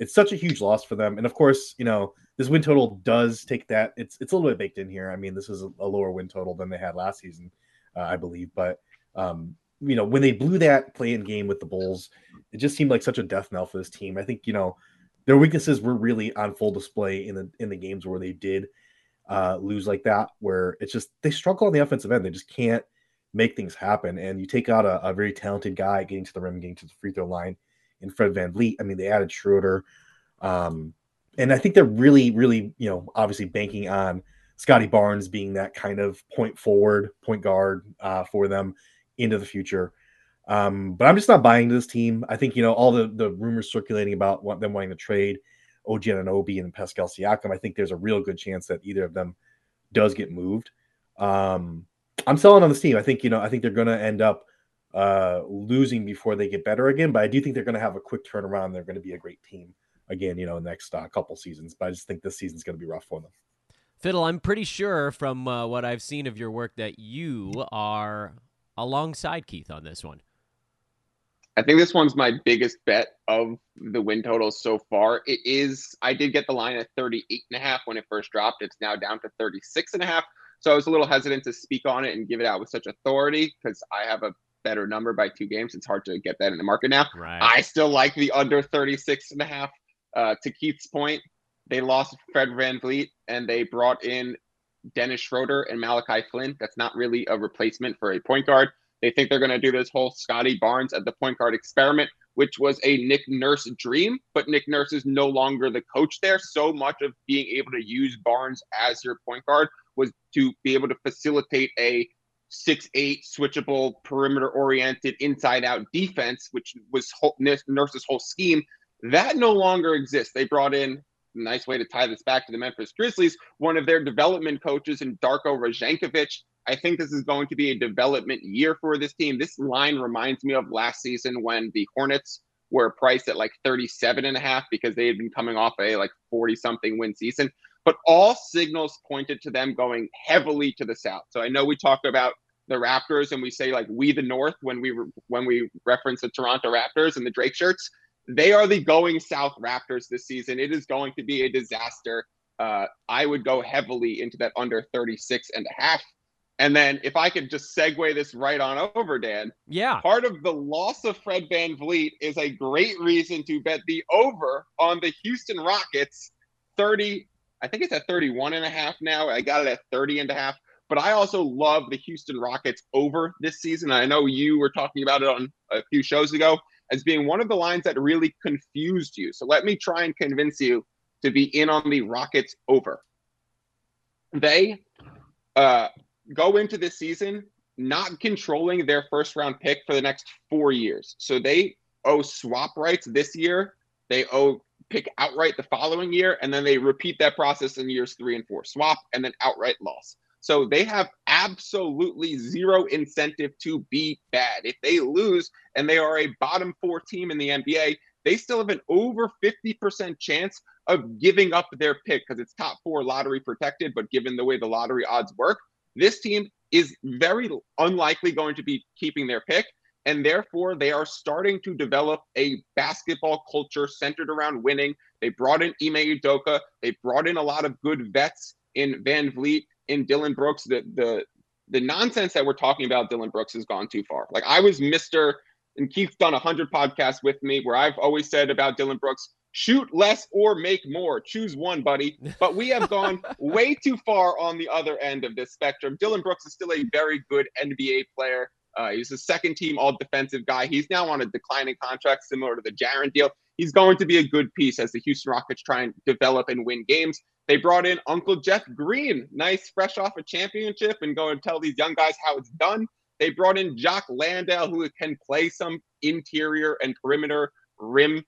Speaker 3: it's such a huge loss for them. And of course, you know, this win total does take that. It's it's a little bit baked in here. I mean, this is a, lower win total than they had last season, uh, I believe. But um, you know, when they blew that play-in game with the Bulls, it just seemed like such a death knell for this team. I think you know their weaknesses were really on full display in the in the games where they did uh, lose like that, where it's just they struggle on the offensive end. They just can't make things happen. And you take out a, a very talented guy getting to the rim, getting to the free throw line in Fred Van VanVleet. I mean, they added Schroeder. Um, and I think they're really, really, you know, obviously banking on Scottie Barnes being that kind of point forward, point guard uh, for them into the future. Um, but I'm just not buying this team. I think you know all the the rumors circulating about them wanting to trade OG Anunoby and Pascal Siakam. I think there's a real good chance that either of them does get moved. Um, I'm selling on this team. I think you know I think they're going to end up uh, losing before they get better again. But I do think they're going to have a quick turnaround. They're going to be a great team again. You know, next uh, couple seasons. But I just think this season's going to be rough for them.
Speaker 2: Fiddle, I'm pretty sure from uh, what I've seen of your work that you are alongside Keith on this one.
Speaker 4: I think this one's my biggest bet of the win totals so far. It is, I did get the line at 38 and a half when it first dropped. It's now down to 36 and a half. So I was a little hesitant to speak on it and give it out with such authority because I have a better number by two games. It's hard to get that in the market now.
Speaker 2: Right.
Speaker 4: I still like the under 36 and a half. Uh, to Keith's point, they lost Fred Van VanVleet and they brought in Dennis Schroeder and Malachi Flynn. That's not really a replacement for a point guard. They think they're going to do this whole Scottie Barnes at the point guard experiment, which was a Nick Nurse dream, but Nick Nurse is no longer the coach there. So much of being able to use Barnes as your point guard was to be able to facilitate a six eight switchable perimeter oriented inside out defense, which was whole, Nurse's whole scheme. That no longer exists. They brought in a nice way to tie this back to the Memphis Grizzlies, one of their development coaches in Darko Rajakovic. I think this is going to be a development year for this team. This line reminds me of last season when the Hornets were priced at like 37 and a half because they had been coming off a like 40 something win season. But all signals pointed to them going heavily to the south. So I know we talk about the Raptors and we say like we the North when we when we reference the Toronto Raptors and the Drake shirts. They are the going south Raptors this season. It is going to be a disaster. Uh, I would go heavily into that under 36 and a half. And then if I could just segue this right on over, Dan.
Speaker 2: Yeah.
Speaker 4: Part of the loss of Fred VanVleet is a great reason to bet the over on the Houston Rockets 30. I think it's at 31 and a half now. I got it at 30 and a half. But I also love the Houston Rockets over this season. I know you were talking about it on a few shows ago as being one of the lines that really confused you. So let me try and convince you to be in on the Rockets over. They uh, go into this season not controlling their first round pick for the next four years. So they owe swap rights this year. They owe pick outright the following year, and then they repeat that process in years three and four. Swap and then outright loss. So they have absolutely zero incentive to be bad. If they lose and they are a bottom four team in the NBA, they still have an over 50% chance of giving up their pick because it's top four lottery protected. But given the way the lottery odds work, this team is very unlikely going to be keeping their pick. And therefore, they are starting to develop a basketball culture centered around winning. They brought in Ime Udoka. They brought in a lot of good vets in VanVleet, in Dillon Brooks. The, the, the nonsense that we're talking about Dillon Brooks has gone too far. Like I was Mr. and Keith's done 100 podcasts with me where I've always said about Dillon Brooks, shoot less or make more. Choose one, buddy. But we have gone way too far on the other end of this spectrum. Dillon Brooks is still a very good NBA player. Uh, he's a second team all defensive guy. He's now on a declining contract similar to the Jaren deal. He's going to be a good piece as the Houston Rockets try and develop and win games. They brought in Uncle Jeff Green, nice, fresh off a championship, and go and tell these young guys how it's done. They brought in Jock Landale, who can play some interior and perimeter rim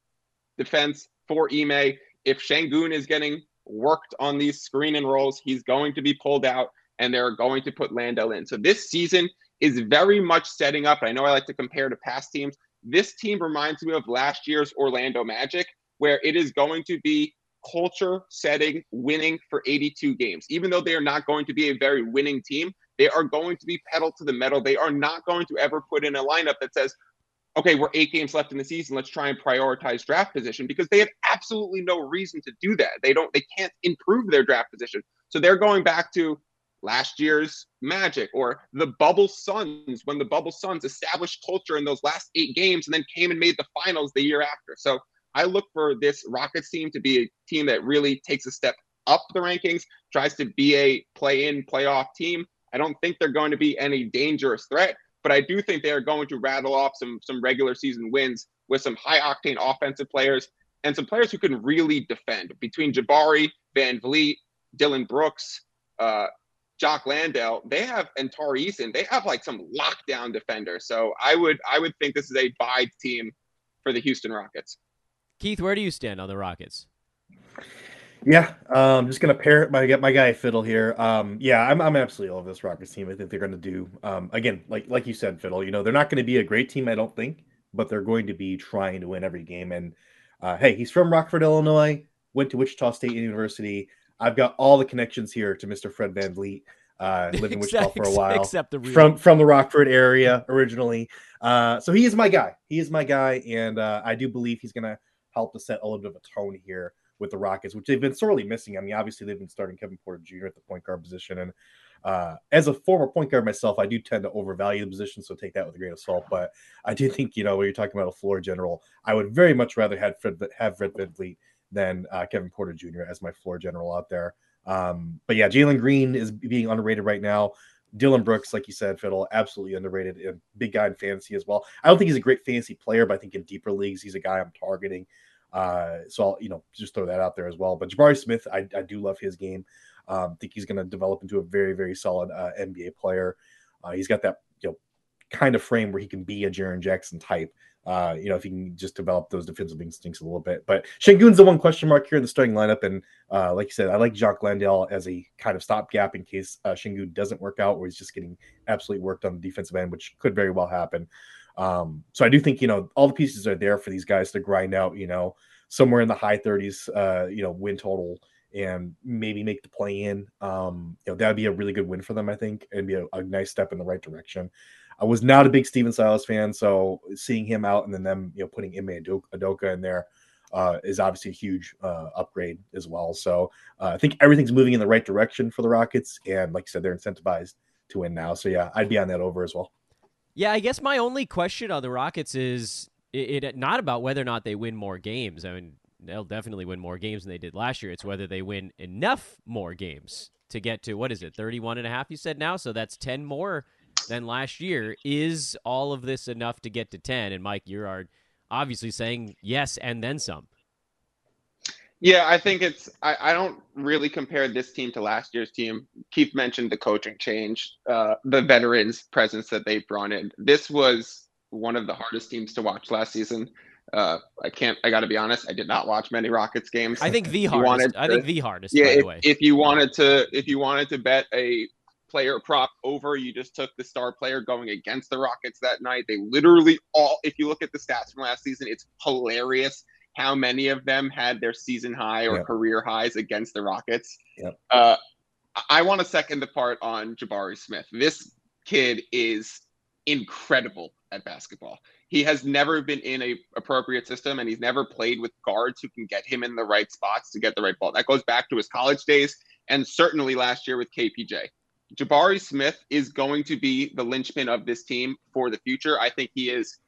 Speaker 4: defense for Ime. If Sengun is getting worked on these screen and rolls, he's going to be pulled out, and they're going to put Landale in. So this season is very much setting up. I know I like to compare to past teams. This team reminds me of last year's Orlando Magic, where it is going to be culture setting, winning for 82 games. Even though they are not going to be a very winning team, they are going to be pedal to the metal. They are not going to ever put in a lineup that says, okay, we're eight games left in the season. Let's try and prioritize draft position because they have absolutely no reason to do that. They don't, they can't improve their draft position. So they're going back to last year's Magic or the Bubble Suns when the Bubble Suns established culture in those last eight games and then came and made the finals the year after. So I look for this Rockets team to be a team that really takes a step up the rankings, tries to be a play in, playoff team. I don't think they're going to be any dangerous threat, but I do think they are going to rattle off some some regular season wins with some high octane offensive players and some players who can really defend. Between Jabari, VanVleet, Dillon Brooks, uh, Jock Landale, they have and Tari Eason, they have like some lockdown defenders. So I would I would think this is a buy team for the Houston Rockets.
Speaker 2: Keith, where do you stand on the Rockets?
Speaker 3: Yeah, um, just gonna pair my get my guy Fiddle here. Um, yeah, I'm I'm absolutely over this Rockets team. I think they're gonna do um, again, like like you said, Fiddle. You know, they're not gonna be a great team, I don't think, but they're going to be trying to win every game. And uh, hey, he's from Rockford, Illinois. Went to Wichita State University. I've got all the connections here to Mr. Fred Van VanVleet. Uh, lived in Wichita for a while,
Speaker 2: except the real.
Speaker 3: from from the Rockford area originally. Uh, so he is my guy. He is my guy, and uh, I do believe he's gonna help to set a little bit of a tone here with the Rockets, which they've been sorely missing. I mean, obviously they've been starting Kevin Porter Jr. at the point guard position, and uh, as a former point guard myself, I do tend to overvalue the position, so take that with a grain of salt. But I do think you know when you're talking about a floor general, I would very much rather have Fred have Fred VanVleet than uh, Kevin Porter Jr. as my floor general out there. Um, but yeah, Jalen Green is being underrated right now. Dillon Brooks, like you said, Fiddle, absolutely underrated. A big guy in fantasy as well. I don't think he's a great fantasy player, but I think in deeper leagues, he's a guy I'm targeting. Uh, so I'll, you know, just throw that out there as well. But Jabari Smith, I, I do love his game. Um, think he's going to develop into a very, very solid uh, NBA player. Uh, he's got that, you know, kind of frame where he can be a Jaren Jackson type. Uh, you know, if he can just develop those defensive instincts a little bit. But Sengun's the one question mark here in the starting lineup. And uh, like you said, I like Jock Landale as a kind of stopgap in case uh, doesn't work out, or he's just getting absolutely worked on the defensive end, which could very well happen. Um, so I do think you know all the pieces are there for these guys to grind out. You know, somewhere in the high 30s, uh, you know, win total and maybe make the play in. Um, you know, that'd be a really good win for them, I think. It'd be a, a nice step in the right direction. I was not a big Stephen Silas fan, so seeing him out and then them, you know, putting Ime Udoka in there uh, is obviously a huge uh, upgrade as well. So uh, I think everything's moving in the right direction for the Rockets, and like I said, they're incentivized to win now. So yeah, I'd be on that over as well.
Speaker 2: Yeah, I guess my only question on the Rockets is it, it not about whether or not they win more games. I mean, they'll definitely win more games than they did last year. It's whether they win enough more games to get to what is it, 31 and a half you said now? So that's 10 more than last year. Is all of this enough to get to 10? And Mike, you're obviously saying yes and then some.
Speaker 4: Yeah, I think it's. I, I don't really compare this team to last year's team. Keith mentioned the coaching change, uh, the veterans' presence that they brought in. This was one of the hardest teams to watch last season. Uh, I can't. I got to be honest. I did not watch many Rockets games.
Speaker 2: I think the hardest. To, I think the hardest.
Speaker 4: Yeah.
Speaker 2: if,
Speaker 4: if you wanted to, if you wanted to bet a player prop over, you just took the star player going against the Rockets that night. They literally all. If you look at the stats from last season, it's hilarious how many of them had their season high or yep. career highs against the Rockets.
Speaker 3: Yep.
Speaker 4: Uh, I want to second the part on Jabari Smith. This kid is incredible at basketball. He has never been in a appropriate system and he's never played with guards who can get him in the right spots to get the right ball. That goes back to his college days and certainly last year with KPJ. Jabari Smith is going to be the linchpin of this team for the future. I think he is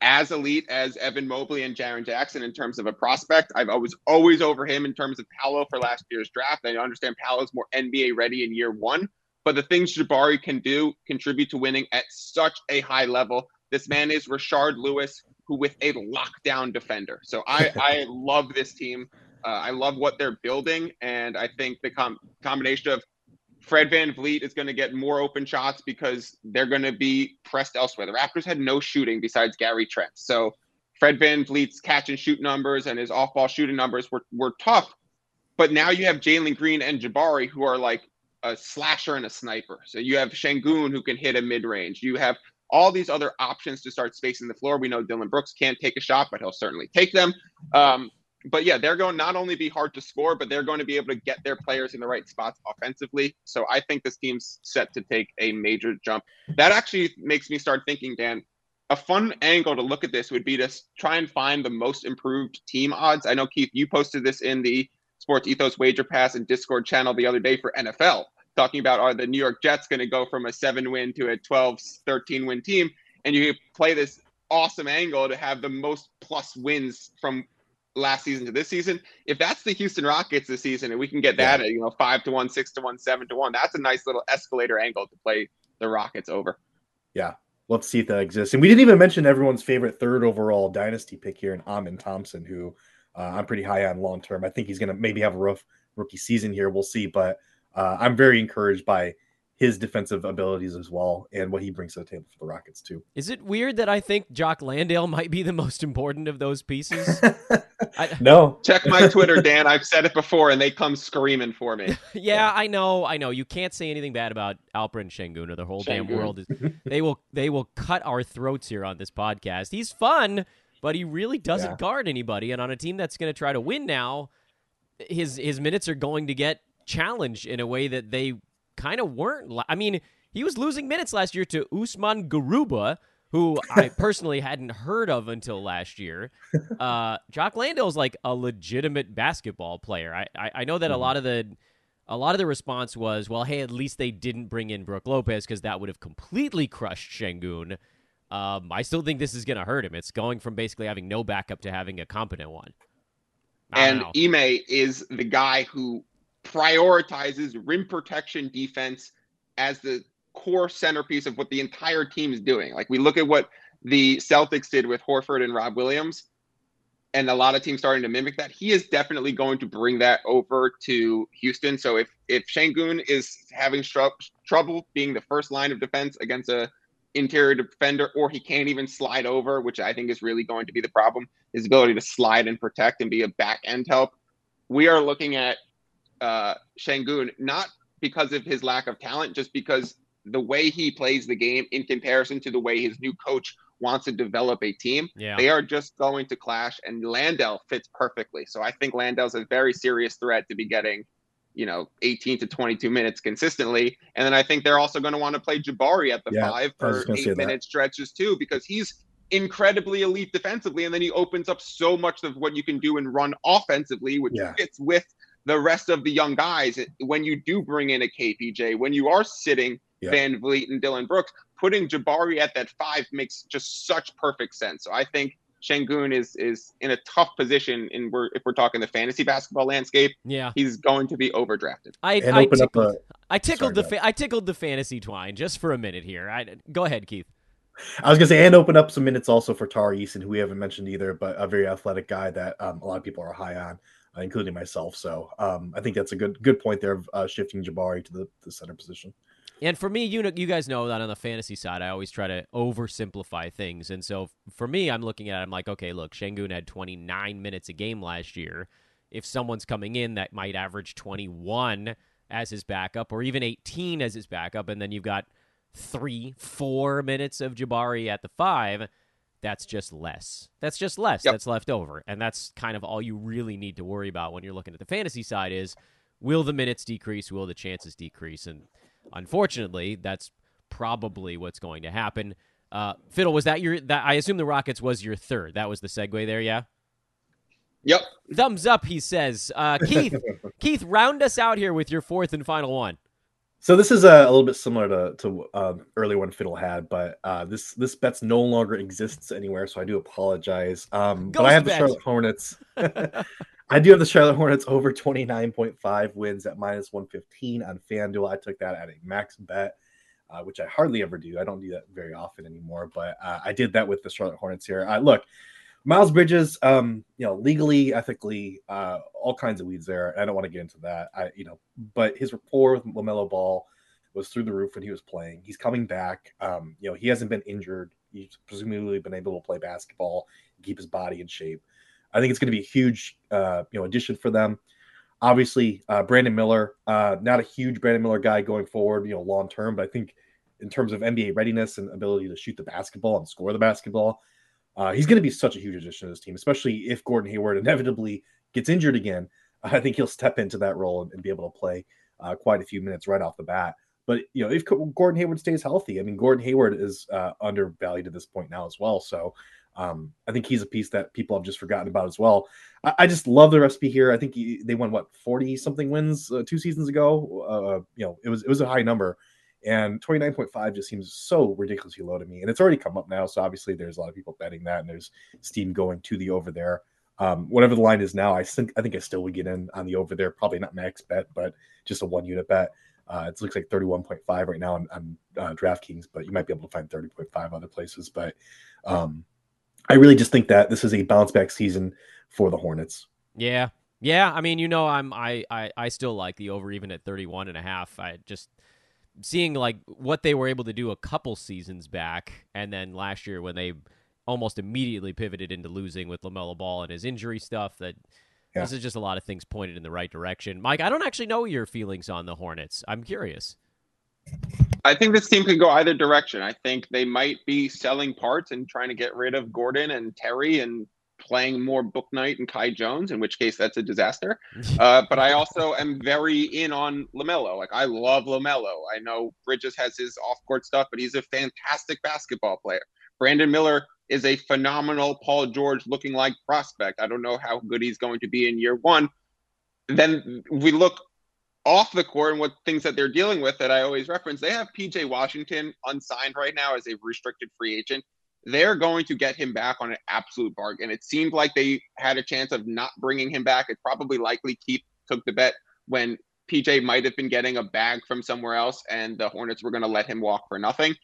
Speaker 4: as elite as Evan Mobley and Jaren Jackson in terms of a prospect. I've always always over him in terms of Paolo for last year's draft. I understand Paolo's more NBA ready in year one, but the things Jabari can do contribute to winning at such a high level. This man is Rashard Lewis, who with a lockdown defender. So I, I love this team. Uh, I love what they're building, and I think the com- combination of Fred VanVleet is going to get more open shots because they're going to be pressed elsewhere. The Raptors had no shooting besides Gary Trent. So Fred VanVleet's catch and shoot numbers and his off ball shooting numbers were, were tough. But now you have Jalen Green and Jabari who are like a slasher and a sniper. So you have Sengun who can hit a mid range. You have all these other options to start spacing the floor. We know Dillon Brooks can't take a shot, but he'll certainly take them. Um, but yeah, they're going to not only be hard to score, but they're going to be able to get their players in the right spots offensively. So I think this team's set to take a major jump. That actually makes me start thinking, Dan, a fun angle to look at this would be to try and find the most improved team odds. I know, Keith, you posted this in the Sports Ethos Wager Pass and Discord channel the other day for NFL, talking about are the New York Jets going to go from a seven win to a 12, 13 win team? And you play this awesome angle to have the most plus wins from last season to this season. If that's the Houston Rockets this season, and we can get that yeah. at you know five to one, six to one, seven to one, that's a nice little escalator angle to play the Rockets over.
Speaker 3: Yeah, let's see if that exists. And we didn't even mention everyone's favorite third overall dynasty pick here in Amen Thompson, who uh, I'm pretty high on long term. I think he's going to maybe have a rough rookie season here. We'll see, but uh, I'm very encouraged by his defensive abilities as well and what he brings to the table for the Rockets too.
Speaker 2: Is it weird that I think Jock Landale might be the most important of those pieces?
Speaker 3: I, no.
Speaker 4: Check my Twitter, Dan. I've said it before and they come screaming for me.
Speaker 2: yeah, yeah, I know. I know. You can't say anything bad about Alperen Sengun or the whole Sengun. damn world is they will they will cut our throats here on this podcast. He's fun, but he really doesn't yeah. guard anybody and on a team that's going to try to win now, his his minutes are going to get challenged in a way that they kind of weren't. I mean, he was losing minutes last year to Usman Garuba, who I personally hadn't heard of until last year. Uh, Jock is like a legitimate basketball player. I, I, I know that mm-hmm. a lot of the a lot of the response was, well, hey, at least they didn't bring in Brook Lopez because that would have completely crushed Sengun. Um, I still think this is going to hurt him. It's going from basically having no backup to having a competent one.
Speaker 4: And Ime is the guy who prioritizes rim protection defense as the core centerpiece of what the entire team is doing. Like we look at what the Celtics did with Horford and Rob Williams, and a lot of teams starting to mimic that. He is definitely going to bring that over to Houston. So if if Sengun is having trouble being the first line of defense against a interior defender, or he can't even slide over, which I think is really going to be the problem, his ability to slide and protect and be a back end help. We are looking at uh, Sengun, not because of his lack of talent, just because the way he plays the game in comparison to the way his new coach wants to develop a team.
Speaker 2: Yeah.
Speaker 4: They are just going to clash, and Landale fits perfectly. So I think Landale's a very serious threat to be getting, you know, 18 to 22 minutes consistently. And then I think they're also going to want to play Jabari at the
Speaker 3: Yeah,
Speaker 4: five for
Speaker 3: just gonna
Speaker 4: eight
Speaker 3: that.
Speaker 4: minute stretches too, because he's incredibly elite defensively, and then he opens up so much of what you can do and run offensively, which
Speaker 3: Yeah.
Speaker 4: fits with the rest of the young guys. When you do bring in a KPJ, when you are sitting
Speaker 3: Yeah.
Speaker 4: VanVleet and Dillon Brooks, putting Jabari at that five makes just such perfect sense. So I think Sengun is is in a tough position in we're if we're talking the fantasy basketball landscape,
Speaker 2: Yeah.
Speaker 4: he's going to be overdrafted.
Speaker 2: I
Speaker 3: And
Speaker 2: I
Speaker 3: open up
Speaker 2: tickled,
Speaker 3: a.
Speaker 2: I tickled
Speaker 3: Sorry,
Speaker 2: the
Speaker 3: go
Speaker 2: fa- I tickled the fantasy twine just for a minute here. I go ahead, Keith.
Speaker 3: I was gonna say, and open up some minutes also for Tari Eason, who we haven't mentioned either, but a very athletic guy that um, a lot of people are high on, uh, including myself. So um, I think that's a good good point there of uh, shifting Jabari to the, the center position.
Speaker 2: And for me, you know, you guys know that on the fantasy side, I always try to oversimplify things. And so for me, I'm looking at it, I'm like, okay, look, Sengun had 29 minutes a game last year. If someone's coming in that might average 21 as his backup, or even 18 as his backup, and then you've got three, four minutes of Jabari at the five, that's just less. That's just less.
Speaker 4: Yep.
Speaker 2: That's left over. And that's kind of all you really need to worry about when you're looking at the fantasy side is will the minutes decrease? Will the chances decrease? And unfortunately, that's probably what's going to happen. Uh, Fiddle, was that your that I assume the Rockets was your third. That was the segue there, yeah?
Speaker 4: Yep.
Speaker 2: Thumbs up, he says. Uh, Keith, Keith, round us out here with your fourth and final one.
Speaker 3: So this is uh, a little bit similar to to uh, early one Fiddle had, but uh, this this bet's no longer exists anywhere, so I do apologize. Um, but I have
Speaker 2: bet.
Speaker 3: the Charlotte Hornets. I do have the Charlotte Hornets over 29.5 wins at minus 115 on FanDuel. I took that at a max bet, uh, which I hardly ever do. I don't do that very often anymore, but uh, I did that with the Charlotte Hornets here. Uh, look, Miles Bridges, um, you know, legally, ethically, uh, all kinds of weeds there. I don't want to get into that. I, you know, but his rapport with LaMelo Ball was through the roof when he was playing. He's coming back. Um, you know, he hasn't been injured. He's presumably been able to play basketball, keep his body in shape. I think it's going to be a huge, uh, you know, addition for them. Obviously, uh, Brandon Miller, uh, not a huge Brandon Miller guy going forward, you know, long term, but I think in terms of NBA readiness and ability to shoot the basketball and score the basketball, uh, he's going to be such a huge addition to this team, especially if Gordon Hayward inevitably gets injured again. I think he'll step into that role and, and be able to play uh, quite a few minutes right off the bat. But you know, if Gordon Hayward stays healthy, I mean, Gordon Hayward is uh, undervalued at this point now as well. So um, I think he's a piece that people have just forgotten about as well. I, I just love the recipe here. I think he, they won what forty something wins uh, two seasons ago. Uh, you know, it was it was a high number, and twenty nine point five just seems so ridiculously low to me. And it's already come up now, so obviously there's a lot of people betting that, and there's steam going to the over there. Um, whatever the line is now, I think I think I still would get in on the over there. Probably not max bet, but just a one unit bet. Uh, it looks like 31.5 right now on, on uh, DraftKings, but you might be able to find 30.5 other places. But um, I really just think that this is a bounce back season for the Hornets.
Speaker 2: Yeah. Yeah, I mean, you know, I'm I, I I still like the over even at 31 and a half. I just seeing like what they were able to do a couple seasons back and then last year when they almost immediately pivoted into losing with LaMelo Ball and his injury stuff that
Speaker 3: Yeah.
Speaker 2: this is just a lot of things pointed in the right direction. Mike, I don't actually know your feelings on the Hornets. I'm curious.
Speaker 4: I think this team could go either direction. I think they might be selling parts and trying to get rid of Gordon and Terry and playing more Bouknight and Kai Jones, in which case that's a disaster. Uh, but I also am very in on LaMelo. Like I love LaMelo. I know Bridges has his off-court stuff, but he's a fantastic basketball player. Brandon Miller is a phenomenal Paul George looking like prospect. I don't know how good he's going to be in year one. Then we look off the court and what things that they're dealing with that I always reference. They have PJ Washington unsigned right now as a restricted free agent. They're going to get him back on an absolute bargain. It seemed like they had a chance of not bringing him back. It's probably likely Keith took the bet when PJ might have been getting a bag from somewhere else and the Hornets were going to let him walk for nothing.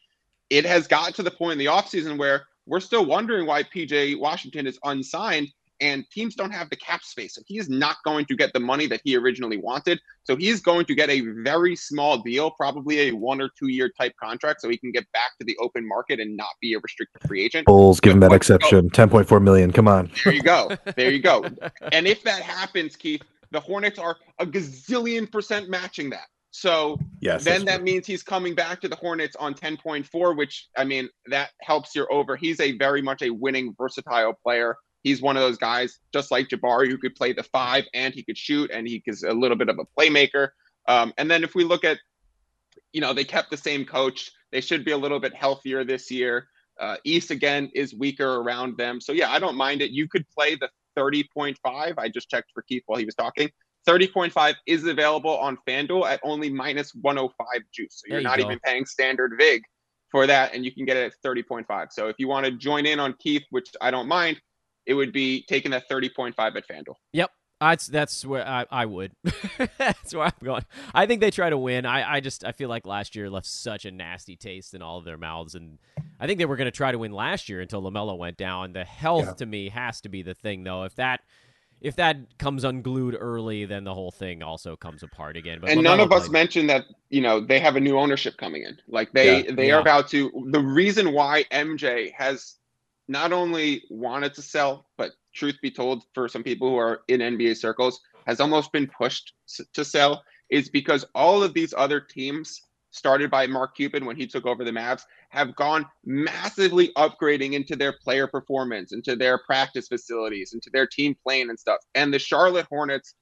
Speaker 4: It has got to the point in the offseason where we're still wondering why PJ Washington is unsigned and teams don't have the cap space. So he is not going to get the money that he originally wanted. So he's going to get a very small deal, probably a one or two year type contract, so he can get back to the open market and not be a restricted free agent.
Speaker 3: Bulls give him that exception. 10.4 million. Come on.
Speaker 4: There you go. There you go. And if that happens, Keith, the Hornets are a gazillion percent matching that. So
Speaker 3: Yes.
Speaker 4: then
Speaker 3: that's
Speaker 4: that means he's coming back to the Hornets on 10.4, which I mean, that helps your over. He's a very much a winning, versatile player. He's one of those guys, just like Jabari, who could play the five and he could shoot and he is a little bit of a playmaker. Um, and then if we look at, you know, they kept the same coach. They should be a little bit healthier this year. Uh, East again is weaker around them. So yeah, I don't mind it. You could play the 30.5. I just checked for Keith while he was talking. 30.5 is available on FanDuel at only minus 105 juice. So you're
Speaker 2: you
Speaker 4: not
Speaker 2: go.
Speaker 4: even paying standard VIG for that, and you can get it at 30.5. So if you want to join in on Keith, which I don't mind, it would be taking that 30.5 at FanDuel.
Speaker 2: Yep. That's that's where I, I would. that's where I'm going. I think they try to win. I, I just I feel like last year left such a nasty taste in all of their mouths, and I think they were going to try to win last year until LaMelo went down. The health
Speaker 3: Yeah.
Speaker 2: to me has to be the thing, though. If that if that comes unglued early, then the whole thing also comes apart again. But
Speaker 4: and none
Speaker 2: LaMelo
Speaker 4: of us
Speaker 2: played-
Speaker 4: mentioned that you know they have a new ownership coming in like they
Speaker 3: Yeah.
Speaker 4: they
Speaker 2: Yeah.
Speaker 4: are about to the reason why mj has not only wanted to sell but truth be told for some people who are in nba circles has almost been pushed to sell is because all of these other teams started by mark cuban when he took over the mavs have gone massively upgrading into their player performance into their practice facilities into their team playing and stuff and the charlotte hornets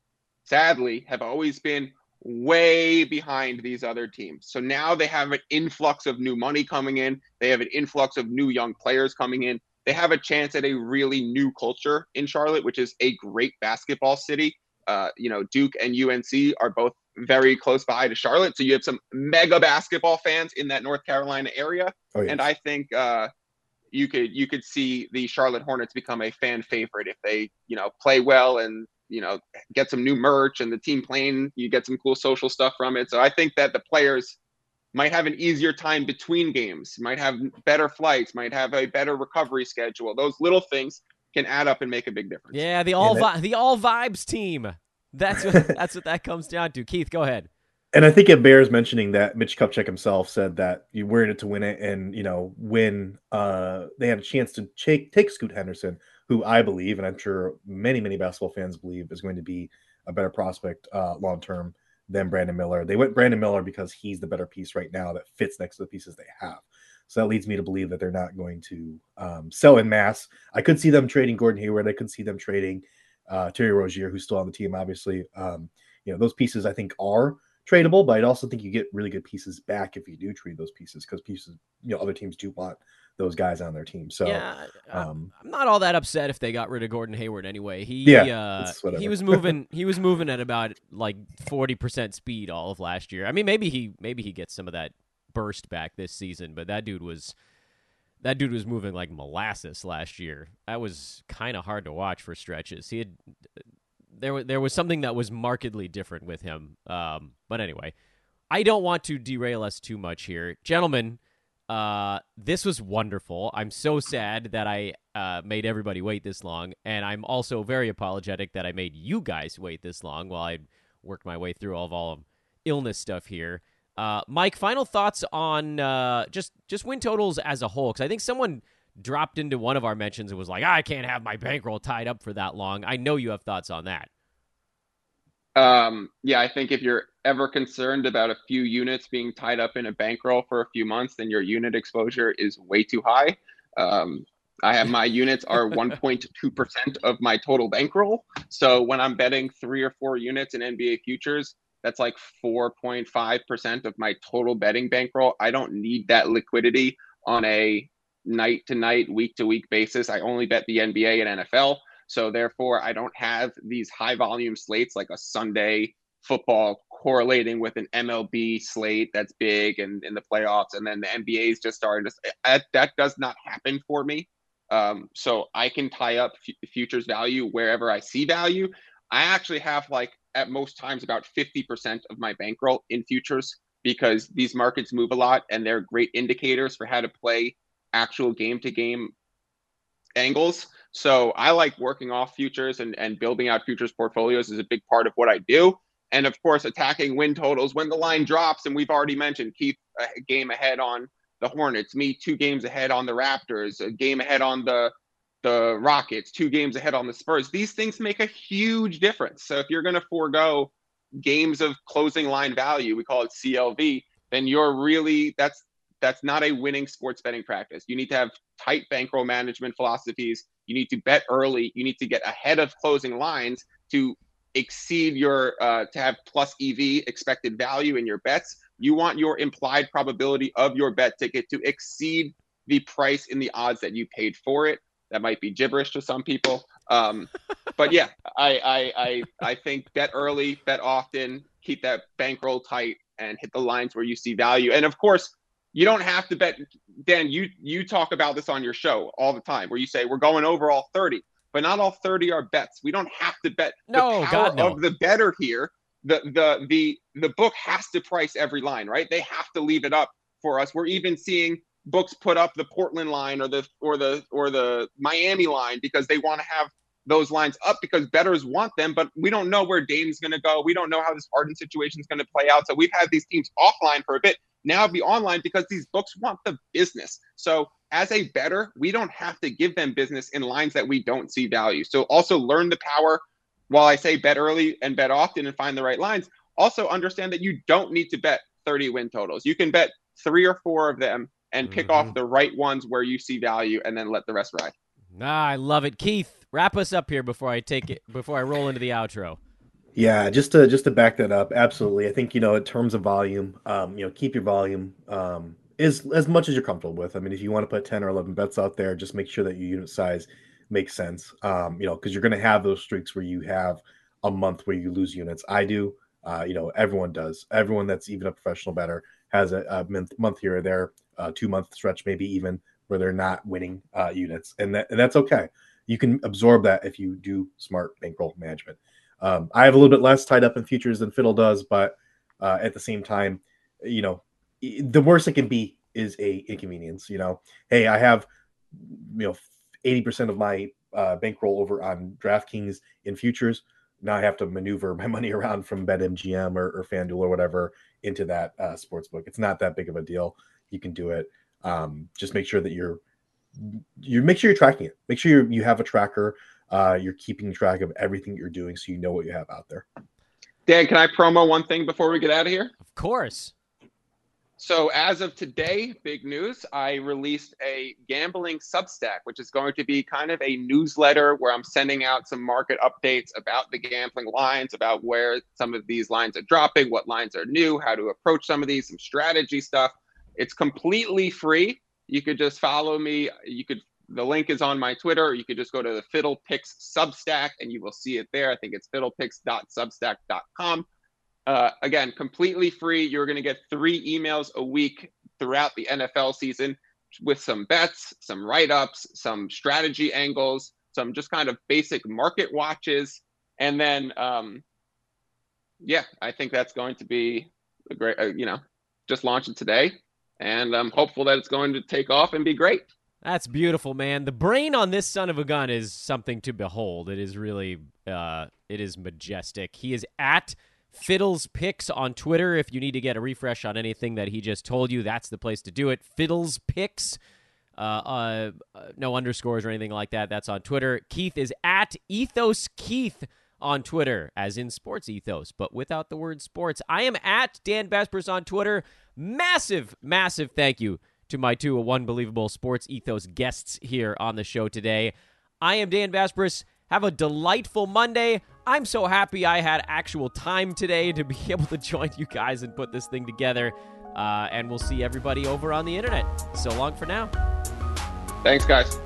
Speaker 4: sadly have always been way behind these other teams. So now they have an influx of new money coming in. They have an influx of new young players coming in. They have a chance at a really new culture in Charlotte, which is a great basketball city. Uh, you know, Duke and UNC are both very close by to Charlotte. So you have some mega basketball fans in that North Carolina area
Speaker 3: Oh, yes.
Speaker 4: and I think uh, you could you could see the Charlotte Hornets become a fan favorite if they you know play well and you know get some new merch and the team playing you get some cool social stuff from it. So I think that the players might have an easier time between games, might have better flights, might have a better recovery schedule. Those little things can add up and make a big difference.
Speaker 2: Yeah, the all
Speaker 3: that-
Speaker 2: vi- the all vibes team. That's what that's what that comes down to. Keith, go ahead.
Speaker 3: And I think it bears mentioning that Mitch Kupchak himself said that you were in it to win it, and you know when uh, they had a chance to take take Scoot Henderson, who I believe, and I'm sure many many basketball fans believe, is going to be a better prospect uh, long term than Brandon Miller. They went Brandon Miller because he's the better piece right now that fits next to the pieces they have. So that leads me to believe that they're not going to um, sell in mass. I could see them trading Gordon Hayward. I could see them trading uh, Terry Rozier, who's still on the team, obviously. Um, you know, those pieces I think are tradable, but I'd also think you get really good pieces back if you do trade those pieces because pieces, you know, other teams do want those guys on their team. So,
Speaker 2: yeah,
Speaker 3: um,
Speaker 2: I'm not all that upset if they got rid of Gordon Hayward anyway. He
Speaker 3: Yeah,
Speaker 2: uh, he was moving he was moving at about like 40% speed all of last year. I mean maybe he maybe he gets some of that burst back this season, but that dude was that dude was moving like molasses last year. That was kind of hard to watch for stretches. He had there was there was something that was markedly different with him. Um, but anyway, I don't want to derail us too much here, gentlemen. Uh, this was wonderful. I'm so sad that I uh, made everybody wait this long, and I'm also very apologetic that I made you guys wait this long while I worked my way through all of all of illness stuff here. Uh, Mike, final thoughts on uh, just just win totals as a whole? Because I think someone dropped into one of our mentions and was like, "I can't have my bankroll tied up for that long." I know you have thoughts on that.
Speaker 4: Um, yeah, I think if you're ever concerned about a few units being tied up in a bankroll for a few months, then your unit exposure is way too high. Um, I have my units are 1.2% of my total bankroll. So when I'm betting three or four units in NBA futures, that's like 4.5% of my total betting bankroll. I don't need that liquidity on a night to night, week to week basis. I only bet the NBA and NFL. So therefore, I don't have these high volume slates like a Sunday football correlating with an MLB slate that's big and in the playoffs, and then the NBA is just starting to. That, that does not happen for me. Um, so I can tie up f- futures value wherever I see value. I actually have like at most times about 50% of my bankroll in futures because these markets move a lot and they're great indicators for how to play actual game to game angles. So I like working off futures and, and building out futures portfolios is a big part of what I do. And of course, attacking win totals when the line drops. And we've already mentioned keep a game ahead on the Hornets, me two games ahead on the Raptors, a game ahead on the the Rockets, two games ahead on the Spurs. These things make a huge difference. So if you're going to forego games of closing line value, we call it CLV, then you're really that's that's not a winning sports betting practice. You need to have tight bankroll management philosophies. You need to bet early. You need to get ahead of closing lines to exceed your uh, to have plus EV expected value in your bets. You want your implied probability of your bet ticket to exceed the price in the odds that you paid for it. That might be gibberish to some people. Um, but yeah, I, I I I think bet early, bet often, keep that bankroll tight, and hit the lines where you see value. And of course, you don't have to bet. Dan, you you talk about this on your show all the time, where you say we're going over all thirty, but not all thirty are bets. We don't have to bet.
Speaker 2: No,
Speaker 4: the power
Speaker 2: God, no.
Speaker 4: of the better here. The the the the book has to price every line, right? They have to leave it up for us. We're even seeing books put up the Portland line or the or the or the Miami line because they want to have those lines up because betters want them, but we don't know where Dame's going to go. We don't know how this Harden situation is going to play out. So we've had these teams offline for a bit. Now be online because these books want the business. So as a better, we don't have to give them business in lines that we don't see value. So also learn the power. While I say bet early and bet often and find the right lines, also understand that you don't need to bet 30 win totals. You can bet three or four of them and pick
Speaker 2: Mhm.
Speaker 4: off the right ones where you see value and then let the rest ride.
Speaker 2: Ah, I love it, Keith. Wrap us up here before I take it before I roll into the outro.
Speaker 3: Yeah, just to just to back that up, absolutely. I think you know in terms of volume, um, you know, keep your volume um, is as much as you're comfortable with. I mean, if you want to put ten or eleven bets out there, just make sure that your unit size makes sense. Um, you know, because you're going to have those streaks where you have a month where you lose units. I do. Uh, you know, everyone does. Everyone that's even a professional better has a, a month, month here or there, uh, two month stretch, maybe even where they're not winning uh, units, and that and that's okay. You can absorb that if you do smart bankroll management. Um, I have a little bit less tied up in futures than Fiddle does, but uh, at the same time, you know, the worst it can be is a inconvenience. You know, hey, I have you know eighty percent of my uh, bankroll over on DraftKings in futures. Now I have to maneuver my money around from BetMGM or, or FanDuel or whatever into that uh, sports book. It's not that big of a deal. You can do it. Um, just make sure that you're you make sure you're tracking it. Make sure you you have a tracker. Uh, you're keeping track of everything you're doing, so you know what you have out there.
Speaker 4: Dan, can I promo one thing before we get out of here?
Speaker 2: Of course.
Speaker 4: So, as of today, big news, I released a gambling Substack, which is going to be kind of a newsletter where I'm sending out some market updates about the gambling lines, about where some of these lines are dropping, what lines are new, how to approach some of these, some strategy stuff. It's completely free. You could just follow me. You could, the link is on my Twitter. Or you could just go to the Fiddle Picks Substack and you will see it there. I think it's fiddlepicks.substack.com. Uh, again, completely free. You're going to get three emails a week throughout the NFL season with some bets, some write ups, some strategy angles, some just kind of basic market watches. And then, um, yeah, I think that's going to be a great, uh, you know, just launching today. And I'm hopeful that it's going to take off and be great.
Speaker 2: That's beautiful, man. The brain on this son of a gun is something to behold. It is really, uh, it is majestic. He is at Fiddles Picks on Twitter. If you need to get a refresh on anything that he just told you, that's the place to do it. Fiddles Picks. Uh, uh, no underscores or anything like that. That's on Twitter. Keith is at Ethos Keith on Twitter, as in sports ethos, but without the word sports. I am at Dan Besbris on Twitter. Massive, massive thank you to my two unbelievable sports ethos guests here on the show today. I am Dan Besbris. Have a delightful Monday. I'm so happy I had actual time today to be able to join you guys and put this thing together. Uh, and we'll see everybody over on the internet. So long for now.
Speaker 4: Thanks, guys.